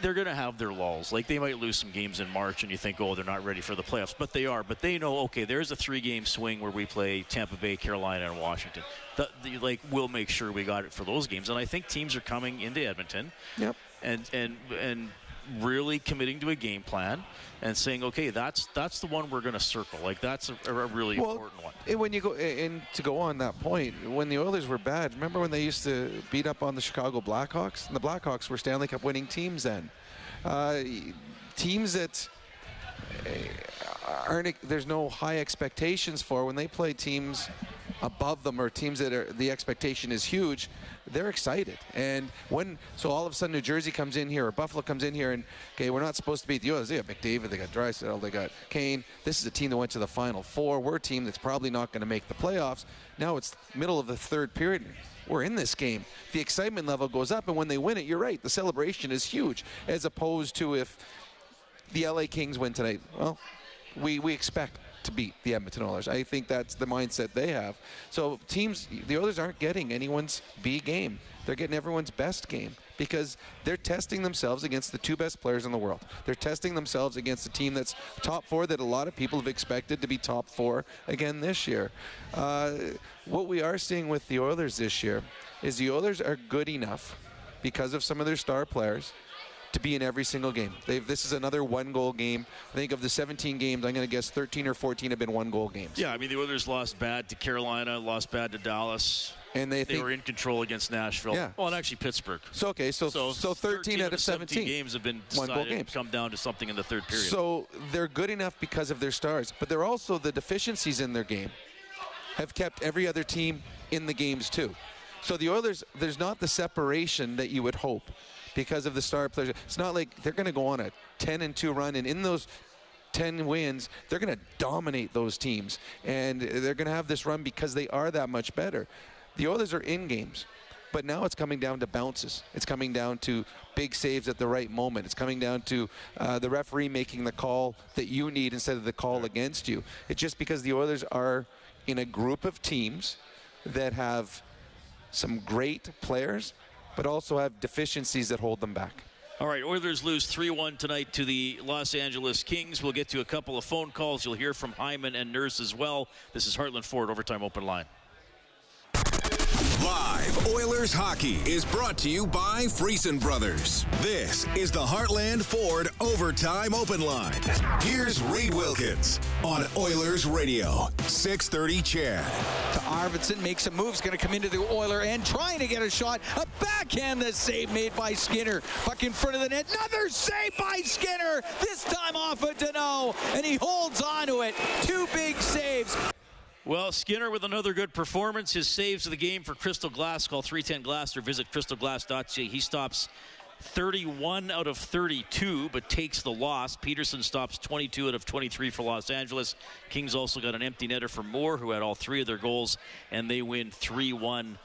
They're going to have their lulls. Like they might lose some games in March, and you think, oh, they're not ready for the playoffs, but they are. But they know, okay, there's a three-game swing where we play Tampa Bay, Carolina, and Washington. The, the, like we'll make sure we got it for those games, and I think teams are coming into Edmonton Yep. and and and really committing to a game plan and saying, okay, that's that's the one we're going to circle. Like that's a, a really Well, important one. And when you go and to go on that point, when the Oilers were bad, remember when they used to beat up on the Chicago Blackhawks? And the Blackhawks were Stanley Cup winning teams then. Uh, teams that uh, aren't there's no high expectations for when they play teams above them or teams that are the expectation is huge they're excited. And when so all of a sudden New Jersey comes in here or Buffalo comes in here and okay we're not supposed to beat the Oilers. They got McDavid they got Draisaitl they got Kane. This is a team that went to the final four. We're a team that's probably not going to make the playoffs. Now it's middle of the third period we're in this game. The excitement level goes up and when they win it you're right the celebration is huge as opposed to if the LA Kings win tonight. Well, we, we expect beat the Edmonton Oilers. I think that's the mindset they have. So teams, the Oilers aren't getting anyone's B game. They're getting everyone's best game because they're testing themselves against the two best players in the world. They're testing themselves against a team that's top four that a lot of people have expected to be top four again this year. Uh, what we are seeing with the Oilers this year is the Oilers are good enough because of some of their star players to be in every single game. They've, this is another one-goal game. I think of the 17 games, I'm going to guess 13 or 14 have been one-goal games. Yeah, I mean the Oilers lost bad to Carolina, lost bad to Dallas, and they they think- were in control against Nashville. Yeah. Well, and actually Pittsburgh. So okay, so so, 13, out of 17 games have been one-goal games. come down to something in the third period. So they're good enough because of their stars, but they're also the deficiencies in their game have kept every other team in the games too. So the Oilers, there's not the separation that you would hope because of the star players. It's not like they're going to go on a 10 and 2 run, and in those 10 wins, they're going to dominate those teams, and they're going to have this run because they are that much better. The Oilers are in games. But now it's coming down to bounces. It's coming down to big saves at the right moment. It's coming down to uh, the referee making the call that you need instead of the call against you. It's just because the Oilers are in a group of teams that have some great players, but also have deficiencies that hold them back. All right, Oilers lose 3 1 tonight to the Los Angeles Kings. We'll get to a couple of phone calls. You'll hear from Hyman and Nurse as well. This is Heartland Ford Overtime Open Line. Live Oilers hockey is brought to you by Friesen Brothers. This is the Heartland Ford Overtime Open Line. Here's Reed Wilkins on Oilers Radio, 630 CHED. to Arvidsson, makes a move, is going to come into the Oiler end, trying to get a shot. A backhand that save made by Skinner. Puck in front of the net. Another save by Skinner. This time off of Danault, and he holds on to it. Two big saves. Well, Skinner with another good performance. His saves of the game for Crystal Glass. Call 310 Glass or visit crystalglass.ca. He stops 31 out of 32, but takes the loss. Petersen stops 22 out of 23 for Los Angeles. Kings also got an empty netter for Moore, who had all three of their goals, and they win 3 1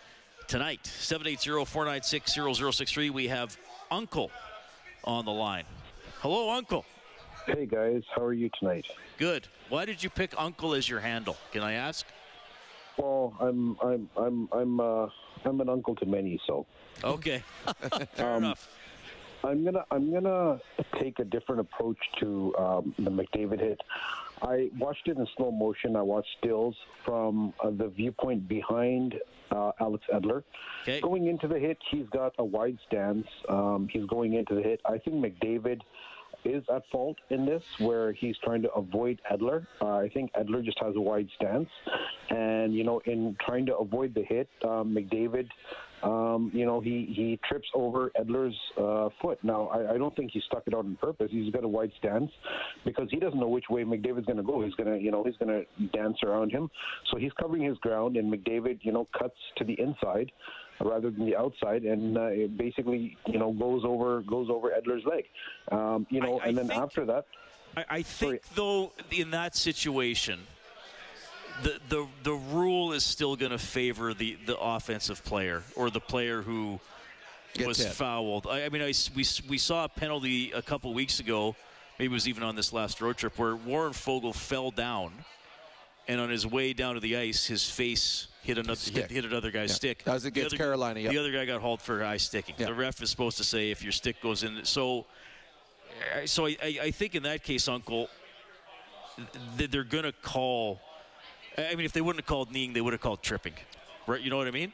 tonight. 780 496 0063. We have Uncle on the line. Hello, Uncle. Hey guys, how are you tonight? Good. Why did you pick Uncle as your handle? Can I ask? Well, I'm I'm I'm I'm uh, I'm an uncle to many, so Okay. Fair Um, enough. I'm gonna I'm gonna take a different approach to um, the McDavid hit. I watched it in slow motion. I watched stills from uh, the viewpoint behind uh, Alex Edler. Going into the hit, he's got a wide stance. Um, he's going into the hit. I think McDavid is at fault in this, where he's trying to avoid Edler. Uh, I think Edler just has a wide stance, and you know, in trying to avoid the hit, um, McDavid um, you know, he, he trips over Edler's uh, foot. Now, I, I don't think he stuck it out on purpose. He's got a wide stance because he doesn't know which way McDavid's going to go. He's going to, you know, he's going to dance around him. So he's covering his ground, and McDavid, you know, cuts to the inside rather than the outside, and uh, it basically, you know, goes over goes over Edler's leg. Um, you know, I- I and then think- after that, I, I think, though, in that situation, the the the rule is still going to favor the the offensive player or the player who Gets was hit. fouled. I, I mean, I we we saw a penalty a couple weeks ago. Maybe it was even on this last road trip where Warren Foegele fell down, and on his way down to the ice, his face hit another hit, hit another guy's Yeah. stick. That was against the other, Carolina, yep. The other guy got hauled for eye sticking. The ref is supposed to say if your stick goes in. So, uh, so I, I, I think in that case, Uncle, th- they're going to call. I mean, if they wouldn't have called kneeing, they would have called tripping. Right? You know what I mean?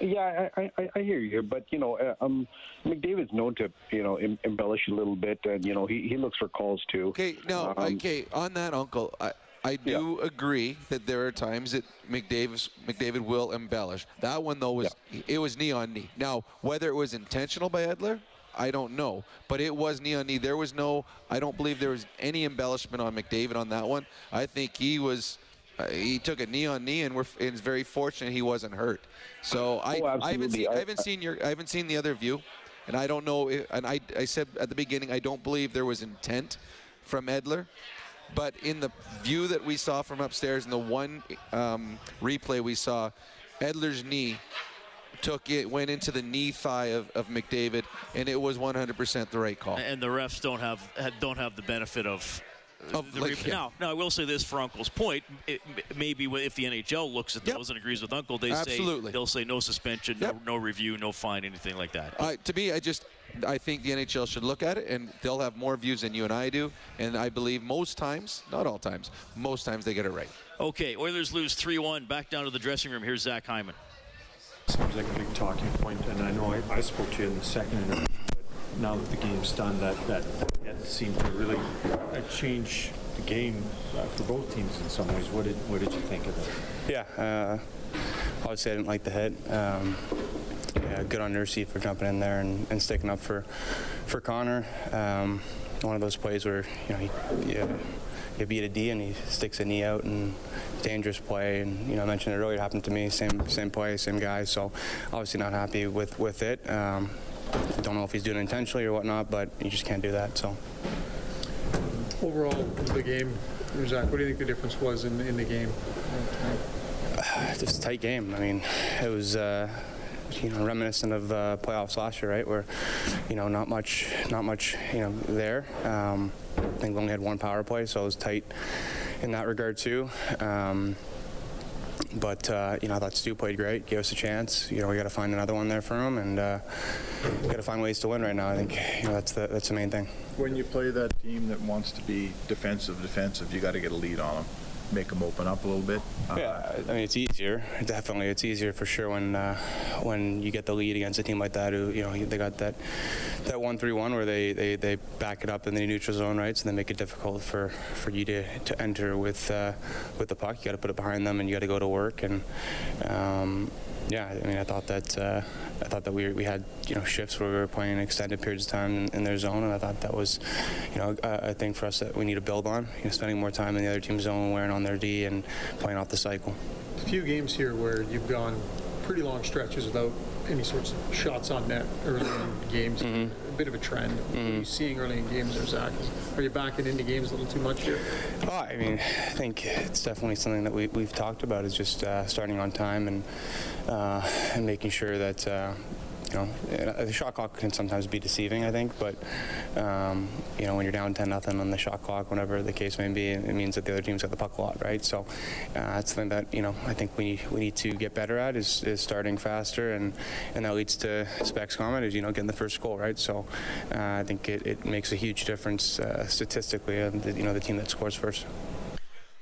Yeah, I, I, I hear you, but you know, uh, um, McDavid's known to you know em- embellish a little bit, and you know he, he looks for calls too. Okay, no, Um, okay. On that, Uncle, I, I do agree that there are times that McDavid McDavid will embellish. That one though was it was knee on knee. Now whether it was intentional by Edler, I don't know, but it was knee on knee. There was no. I don't believe there was any embellishment on McDavid on that one. I think he was. Uh, he took a knee on knee, and we're and it's very fortunate he wasn't hurt. So I, Oh, I haven't seen I, I- haven't seen your I haven't seen the other view, and I don't know. If, and I I said at the beginning I don't believe there was intent from Edler. But in the view that we saw from upstairs, in the one um, replay we saw, Edler's knee took it, went into the knee thigh of, of McDavid, and it was 100% the right call. And the refs don't have don't have the benefit of. Of, the like, replay. yeah. Now, now I will say this for Uncle's point. It, maybe if the NHL looks at those and agrees with Uncle, they Absolutely. say they'll say no suspension, no, no review, no fine, anything like that. Uh, to me, I just I think the NHL should look at it, and they'll have more views than you and I do. And I believe most times, not all times, most times they get it right. Okay, Oilers lose 3-1. Back down to the dressing room. Here's Zach Hyman. Seems like a big talking point, and I know I, I spoke to you in the second but now that the game's done, that that it seemed to really uh, change the game uh, for both teams in some ways. What did what did you think of it? Yeah, uh, obviously I didn't like the hit. Um, yeah, good on Nursey for jumping in there and, and sticking up for for Connor. Um, one of those plays where you know he, you, you beat a D and he sticks a knee out and dangerous play. And you know I mentioned it earlier, it happened to me. Same same play, same guy. So obviously not happy with with it. Um, don't know if he's doing it intentionally or whatnot, but you just can't do that. So. Overall, the game, Zach, what do you think the difference was in, in the game? just a tight game. I mean, it was uh, you know reminiscent of uh, playoffs last year, right? Where you know not much, not much, you know there. Um, I think we only had one power play, so it was tight in that regard too. Um, but uh, you know, I thought Stu played great, gave us a chance. You know, we got to find another one there for him, and uh, got to find ways to win right now. I think you know that's the that's the main thing. When you play that team that wants to be defensive, defensive, you got to get a lead on them, make them open up a little bit. Uh, Yeah, I mean it's easier. Definitely, it's easier for sure when uh, when you get the lead against a team like that. Who you know they got that that one three one where they, they, they back it up in the neutral zone, right? So they make it difficult for, for you to, to enter with uh, with the puck. You got to put it behind them, and you got to go to work. And um, yeah, I mean I thought that uh, I thought that we we had you know shifts where we were playing extended periods of time in, in their zone, and I thought that was you know a, a thing for us that we need to build on. You know, spending more time in the other team's zone, wearing on their D, and playing off the cycle. A few games here where you've gone pretty long stretches without any sorts of shots on net early in games. A bit of a trend. What are you seeing early in games there, Zach? Are you backing into games a little too much here? Oh, I mean, I think it's definitely something that we, we've talked about is just uh, starting on time and uh, and making sure that uh, you know the shot clock can sometimes be deceiving. I think, but um, you know when you're down 10 nothing on the shot clock, whenever the case may be, it means that the other team's got the puck a lot, right? So uh, that's something that you know I think we we need to get better at is, is starting faster, and and that leads to Specs' comment is you know getting the first goal, right? So uh, I think it, it makes a huge difference uh, statistically. Uh, the, you know the team that scores first.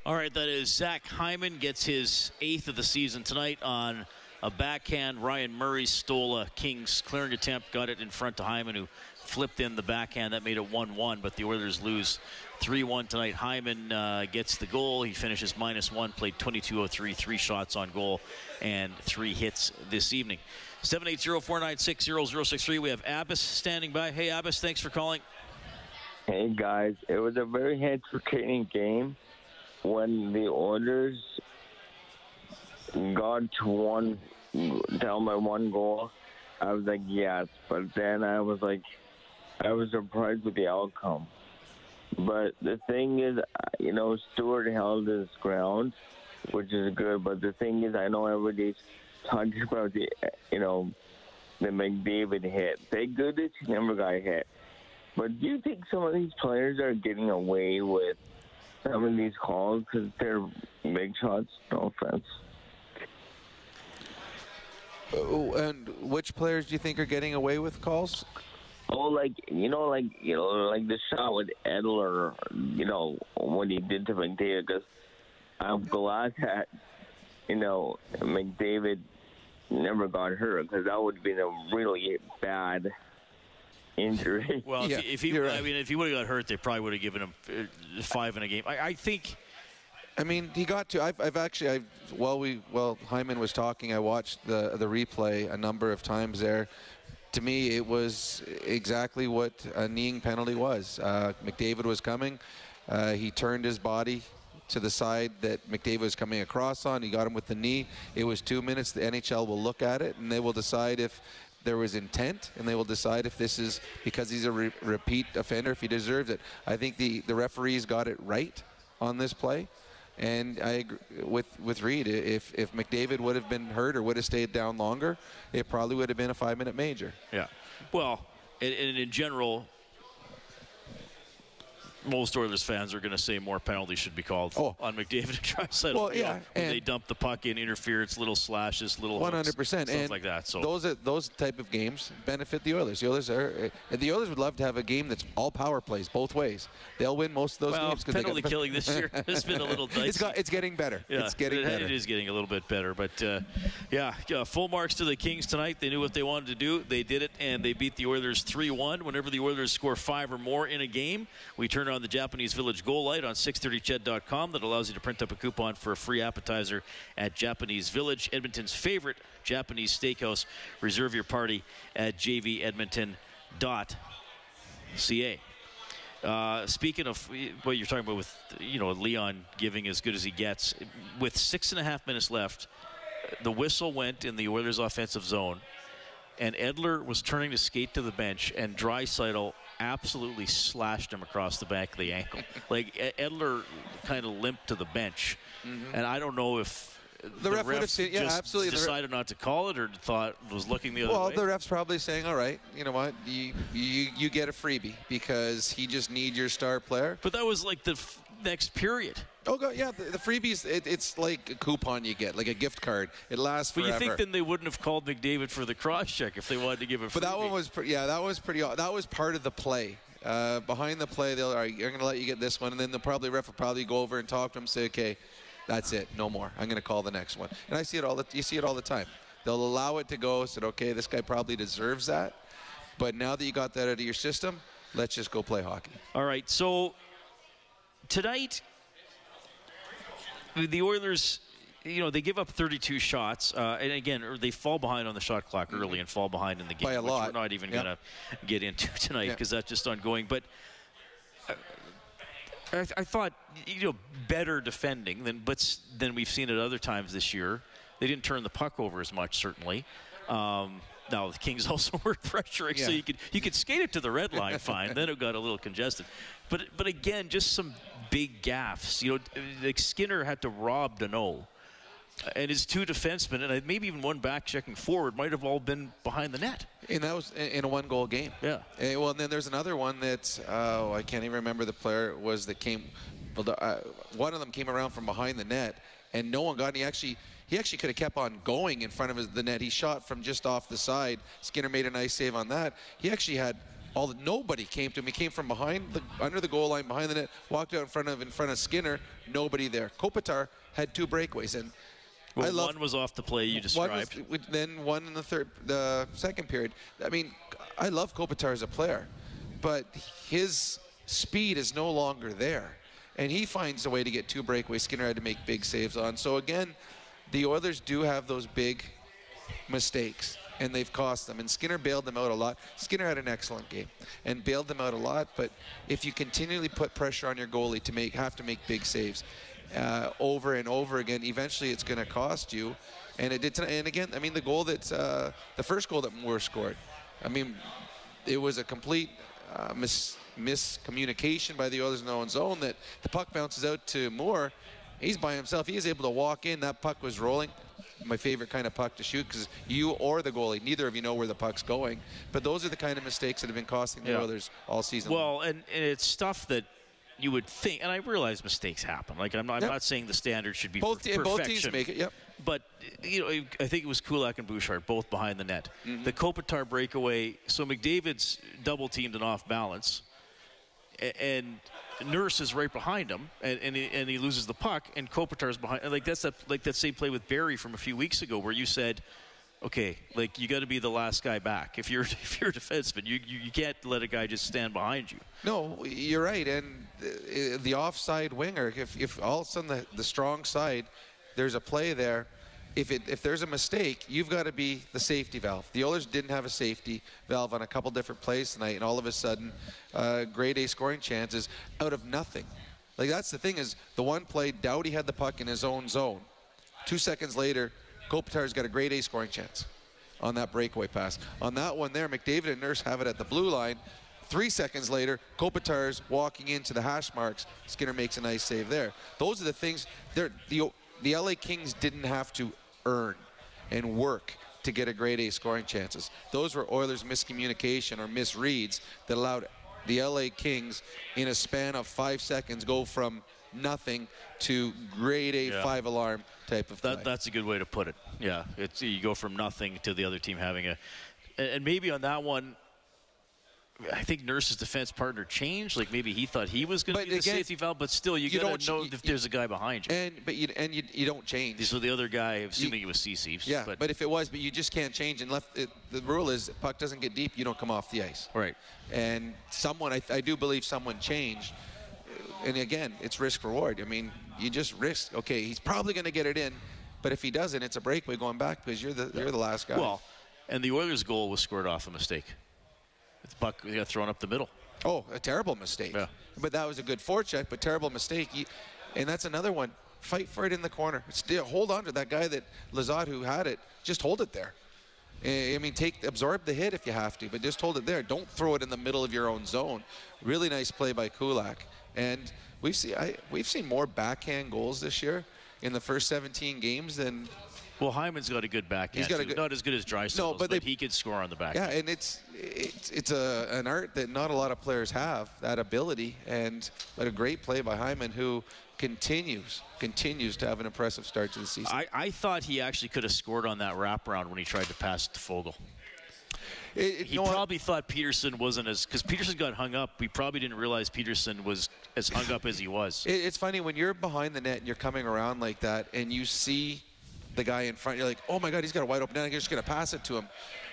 All right, that is Zach Hyman gets his eighth of the season tonight on a backhand. Ryan Murray stole a Kings clearing attempt, got it in front to Hyman, who flipped in the backhand that made it 1-1, but the Oilers lose 3-1 tonight. Hyman uh, gets the goal. He finishes minus one, played 22-03, three shots on goal, and three hits this evening. 780-496-0063. We have Abbas standing by. Hey, Abbas, thanks for calling. Hey guys, it was a very entertaining game when the Oilers got to one down by one goal. I was like, yes, but then I was like, I was surprised with the outcome. But the thing is, you know, Stewart held his ground, which is good. But the thing is, I know everybody's talking about the, you know, the McDavid hit. Thank goodness he never got hit. But do you think some of these players are getting away with some of these calls because they're big shots? No offense. And which players do you think are getting away with calls? Oh, like you know, like you know, like the shot with Edler, you know, what he did to McDavid. Because I'm glad that you know McDavid never got hurt because that would have been a really bad injury. Well, if, he, if he, I mean, if he would have got hurt, they probably would have given him uh, five in a game. I, I think. I mean, he got to. I've, I've actually, I've, while we, while Hyman was talking, I watched the the replay a number of times there. To me, it was exactly what a kneeing penalty was. Uh, McDavid was coming. Uh, he turned his body to the side that McDavid was coming across on. He got him with the knee. It was two minutes. The NHL will look at it and they will decide if there was intent, and they will decide if this is because he's a re- repeat offender, if he deserves it. I think the, the referees got it right on this play. And I agree with with Reed. If if McDavid would have been hurt or would have stayed down longer, it probably would have been a five minute major. Yeah. Well, and, and in general, most Oilers fans are going to say more penalties should be called oh. on McDavid and Draisaitl. Well, yeah, when they dump the puck in, interference, little slashes, little one hundred percent, stuff like that. So those are, those type of games benefit the Oilers. The Oilers are the Oilers would love to have a game that's all power plays both ways. They'll win most of those well, games. penalty got, killing this year has been a little dicey. it's, got, it's getting better. Yeah, it's getting it, better. It is getting a little bit better, but uh, yeah, yeah, full marks to the Kings tonight. They knew what they wanted to do. They did it, and they beat the Oilers three-one. Whenever the Oilers score five or more in a game, we turn on the Japanese Village goal light on 630ched.com that allows you to print up a coupon for a free appetizer at Japanese Village, Edmonton's favorite Japanese steakhouse. Reserve your party at jvedmonton.ca. Uh, speaking of what you're talking about with you know Leon giving as good as he gets, with six and a half minutes left, the whistle went in the Oilers' offensive zone, and Edler was turning to skate to the bench, and Draisaitl absolutely slashed him across the back of the ankle. like Edler kind of limped to the bench, mm-hmm. and I don't know if the, ref, would have seen, yeah, just absolutely. Decided not to call it, or thought was looking the other well, way. Well, the ref's probably saying, "All right, you know what? You, you you get a freebie because he just needs your star player." But that was like the f- next period. Oh, God, yeah, the, the freebies, it, it's like a coupon you get, like a gift card. It lasts forever. but you think then they wouldn't have called McDavid for the cross check if they wanted to give a freebie? But that one was, pre- yeah, that was pretty, that was part of the play. Uh, behind the play, they'll, all right, you're going to let you get this one, and then the probably ref will probably go over and talk to him, say, okay, that's it, no more. I'm going to call the next one. And I see it all, the, you see it all the time. They'll allow it to go, said, okay, this guy probably deserves that. But now that you got that out of your system, let's just go play hockey. All right, so tonight the Oilers, you know, they give up 32 shots, uh, and again, they fall behind on the shot clock early mm-hmm. and fall behind in the game, By a which lot. we're not even yep. going to get into tonight because yep. that's just ongoing. But uh, I, I, thought, you know, better defending than but than we've seen at other times this year. They didn't turn the puck over as much, certainly. Um, now the Kings also were pressuring, Yeah. so you could you could skate it to the red line fine. then it got a little congested, but but again, just some big gaffes. You know, like Skinner had to rob Danault, and his two defensemen, and maybe even one back checking forward, might have all been behind the net. And that was in a one-goal game. Yeah. Eh, well, and then there's another one that oh, I can't even remember the player it was that came. Uh, one of them came around from behind the net, and no one got. And he actually, he actually could have kept on going in front of his, the net. He shot from just off the side. Skinner made a nice save on that. He actually had all the, nobody came to him. He came from behind the under the goal line, behind the net, walked out in front of in front of Skinner. Nobody there. Kopitar had two breakaways, and Well, I love one was off the play you one described. was, then one in the third, the second period. I mean, I love Kopitar as a player, but his speed is no longer there. And he finds a way to get two breakaways. Skinner had to make big saves on. So again, the Oilers do have those big mistakes, and they've cost them. And Skinner bailed them out a lot. Skinner had an excellent game and bailed them out a lot. But if you continually put pressure on your goalie to make have to make big saves uh, over and over again, eventually it's going to cost you. And it did. Tonight. And again, I mean, the goal that uh, the first goal that Moore scored, I mean, it was a complete uh, mis- miscommunication by the Oilers in their own zone that the puck bounces out to Moore. He's by himself. He is able to walk in. That puck was rolling. My favorite kind of puck to shoot because you or the goalie, neither of you know where the puck's going. But those are the kind of mistakes that have been costing the Yeah. Oilers all season. Well, and, and it's stuff that you would think, and I realize mistakes happen. Like I'm not, I'm not saying the standard should be Both per- both teams make it, yep. But you know, I think it was Kulak and Bouchard both behind the net. Mm-hmm. The Kopitar breakaway. So McDavid's double teamed and off balance, and Nurse is right behind him, and, and, he, and he loses the puck, and Kopitar's behind. Like that's that, like that same play with Barrie from a few weeks ago, where you said. Okay, like you got to be the last guy back. If you're if you're a defenseman, you, you you can't let a guy just stand behind you. No, you're right. And uh, the offside winger, if, if all of a sudden the, the strong side, there's a play there, if, it, if there's a mistake, you've got to be the safety valve. The Oilers didn't have a safety valve on a couple different plays tonight, and all of a sudden, uh, grade A scoring chances out of nothing. Like that's the thing is the one play, Doughty had the puck in his own zone. Two seconds later, Kopitar's got a grade A scoring chance on that breakaway pass. On that one there, McDavid and Nurse have it at the blue line. Three seconds later, Kopitar's walking into the hash marks. Skinner makes a nice save there. Those are the things. The the LA Kings didn't have to earn and work to get a grade A scoring chances. Those were Oilers' miscommunication or misreads that allowed the LA Kings, in a span of five seconds, go from nothing to grade A Yeah. five alarm type of That, that's a good way to put it. Yeah, it's you go from nothing to the other team having a, and and maybe on that one, I think Nurse's defense partner changed. Like maybe he thought he was going to But be the again, safety valve, but still, you, you got don't to know you- if there's a guy behind you. And but you and you, you don't change. So the other guy, assuming it was CC. Yeah, but, if it was, but you just can't change. And left, it, the rule is puck doesn't get deep, you don't come off the ice. Right. And someone, I, I do believe someone changed. And again, it's risk reward. I mean, you just risk. Okay, he's probably going to get it in, but if he doesn't, it's a breakaway going back because you're the you're the last guy. Well, and the Oilers' goal was scored off a mistake. The puck got thrown up the middle. Oh, a terrible mistake. Yeah. But that was a good forecheck, but terrible mistake. You, and that's another one. Fight for it in the corner. Still hold on to that guy that Lizotte who had it. Just hold it there. I mean, take absorb the hit if you have to, but just hold it there. Don't throw it in the middle of your own zone. Really nice play by Kulak. And we've seen I, we've seen more backhand goals this year in the first 17 games than Well, Hyman's got a good backhand. He's got a good- not as good as Draisaitl, No, but, but they- he could score on the back. Yeah, and it's it's it's a an art that not a lot of players have that ability, and but a great play by Hyman who continues continues to have an impressive start to the season. I, I thought he actually could have scored on that wraparound when he tried to pass it to Foegele. he probably thought Petersen wasn't as because Petersen got hung up. We probably didn't realize Petersen was as hung up as he was. It, it's funny when you're behind the net and you're coming around like that, and you see the guy in front. You're like, oh my God, he's got a wide open net. I'm just gonna pass it to him.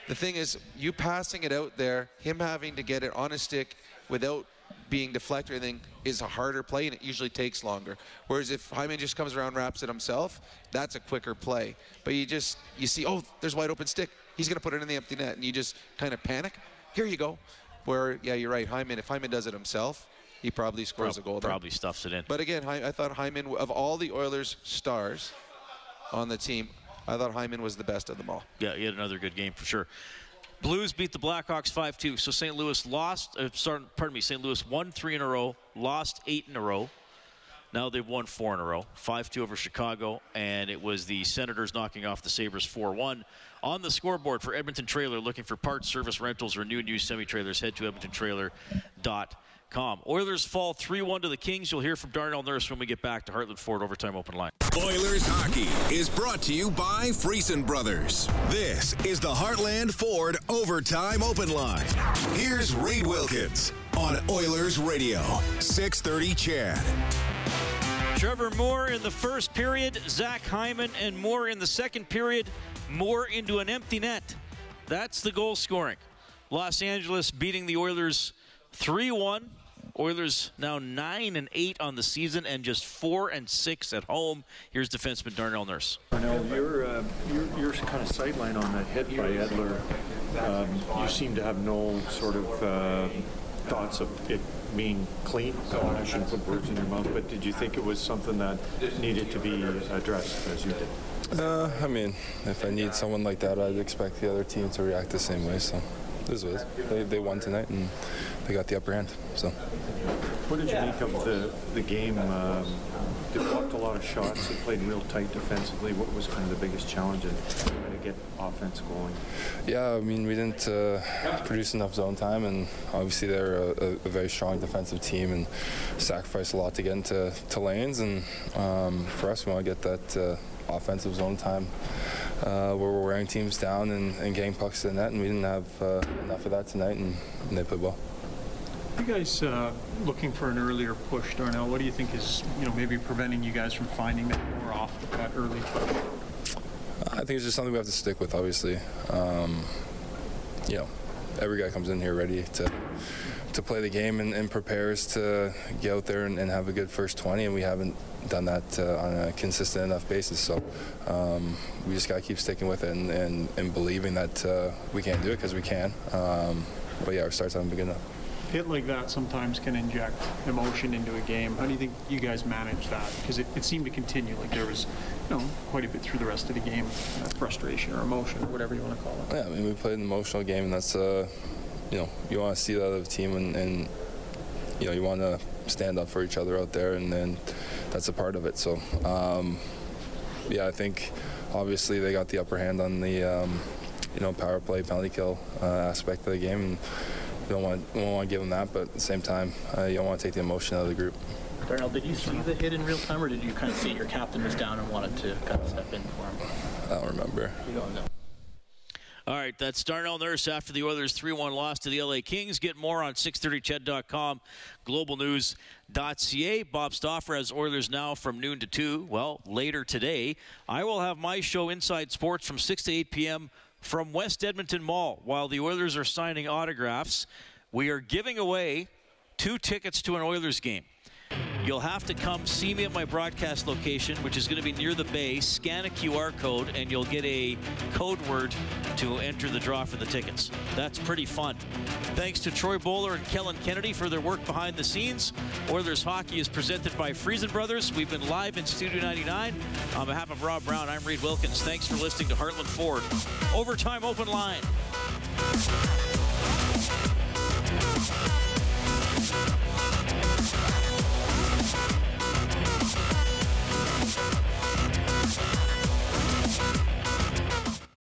The thing is, you passing it out there, him having to get it on a stick without being deflected or anything is a harder play, and it usually takes longer. Whereas if Hyman just comes around, wraps it himself, that's a quicker play. But you just you see, oh, there's wide open stick. He's gonna put it in the empty net, and you just kind of panic. Here you go. Where yeah, you're right. Hyman, if Hyman does it himself, he probably scores Prob- a goal. there. Probably stuffs it in. But again, Hy- I thought Hyman, of all the Oilers' stars on the team, I thought Hyman was the best of them all. Yeah, he had another good game for sure. Blues beat the Blackhawks 5-2. So St. Louis lost. Uh, sorry, pardon me. St. Louis won three in a row, lost eight in a row. Now they've won four in a row. 5-2 over Chicago, and it was the Senators knocking off the Sabres 4-1. On the scoreboard for Edmonton Trailer, looking for parts, service, rentals, or new and used semi-trailers, head to edmontontrailer.com. Oilers fall 3-1 to the Kings. You'll hear from Darnell Nurse when we get back to Heartland Ford Overtime Open Line. Oilers hockey is brought to you by Friesen Brothers. This is the Heartland Ford Overtime Open Line. Here's Reed Wilkins on Oilers Radio, 630 CHED. Trevor Moore in the first period, Zach Hyman and Moore in the second period. Moore into an empty net. That's the goal scoring. Los Angeles beating the Oilers 3 1. Oilers now 9 and 8 on the season and just 4 and 6 at home. Here's defenseman Darnell Nurse. Darnell, you're, uh, you're, you're kind of sideline on that hit by Edler. Um, you seem to have no sort of uh, thoughts of it being clean. I shouldn't put words in your mouth, but did you think it was something that needed to be addressed as you did? Uh, I mean, if I need someone like that, I'd expect the other team to react the same way. So this was they, they won tonight and they got the upper hand. So. What did you make of the the game? Um, they blocked a lot of shots. They played real tight defensively. What was kind of the biggest challenge in trying to get offense going? Yeah, I mean, we didn't uh, produce enough zone time, and obviously they're a, a, very strong defensive team and sacrifice a lot to get into to lanes. And um, for us, we want to get that uh, offensive zone time uh, where we're wearing teams down and, and, getting pucks to the net, and we didn't have uh, enough of that tonight, and, and they played well. You guys uh, looking for an earlier push, Darnell? What do you think is, you know, maybe preventing you guys from finding that more off that early push? I think it's just something we have to stick with. Obviously, um, you know, every guy comes in here ready to to play the game and, and prepares to get out there and, and, have a good first 20, and we haven't done that uh, on a consistent enough basis. So um, we just got to keep sticking with it and, and, believing that uh, we can do it because we can. Um, but yeah, our starts haven't been good enough hit like that sometimes can inject emotion into a game. How do you think you guys manage that? Because it, it seemed to continue. Like there was, you know, quite a bit through the rest of the game, uh, frustration or emotion or whatever you want to call it. Yeah, I mean, we played an emotional game, and that's, uh, you know, you want to see that of other team, and, and you know, you want to stand up for each other out there, and then that's a part of it. So, um, yeah, I think obviously they got the upper hand on the, um, you know, power play, penalty kill uh, aspect of the game. And, you don't want don't want to give them that, but at the same time, uh, you don't want to take the emotion out of the group. Darnell, did you see the hit in real time, or did you kind of see your captain was down and wanted to kind of step in for him? I don't remember. You don't know. All right, that's Darnell Nurse after the Oilers 3-1 loss to the LA Kings. Get more on 630ched.com, globalnews.ca. Bob Stauffer has Oilers now from noon to 2. Well, later today, I will have my show Inside Sports from 6 to 8 p.m from West Edmonton Mall while the Oilers are signing autographs. We are giving away two tickets to an Oilers game. You'll have to come see me at my broadcast location, which is going to be near the bay. Scan a QR code, and you'll get a code word to enter the draw for the tickets. That's pretty fun. Thanks to Troy Bowler and Kellen Kennedy for their work behind the scenes. Oilers hockey is presented by Friesen Brothers. We've been live in Studio 99. On behalf of Rob Brown, I'm Reed Wilkins. Thanks for listening to Heartland Ford. Overtime open line.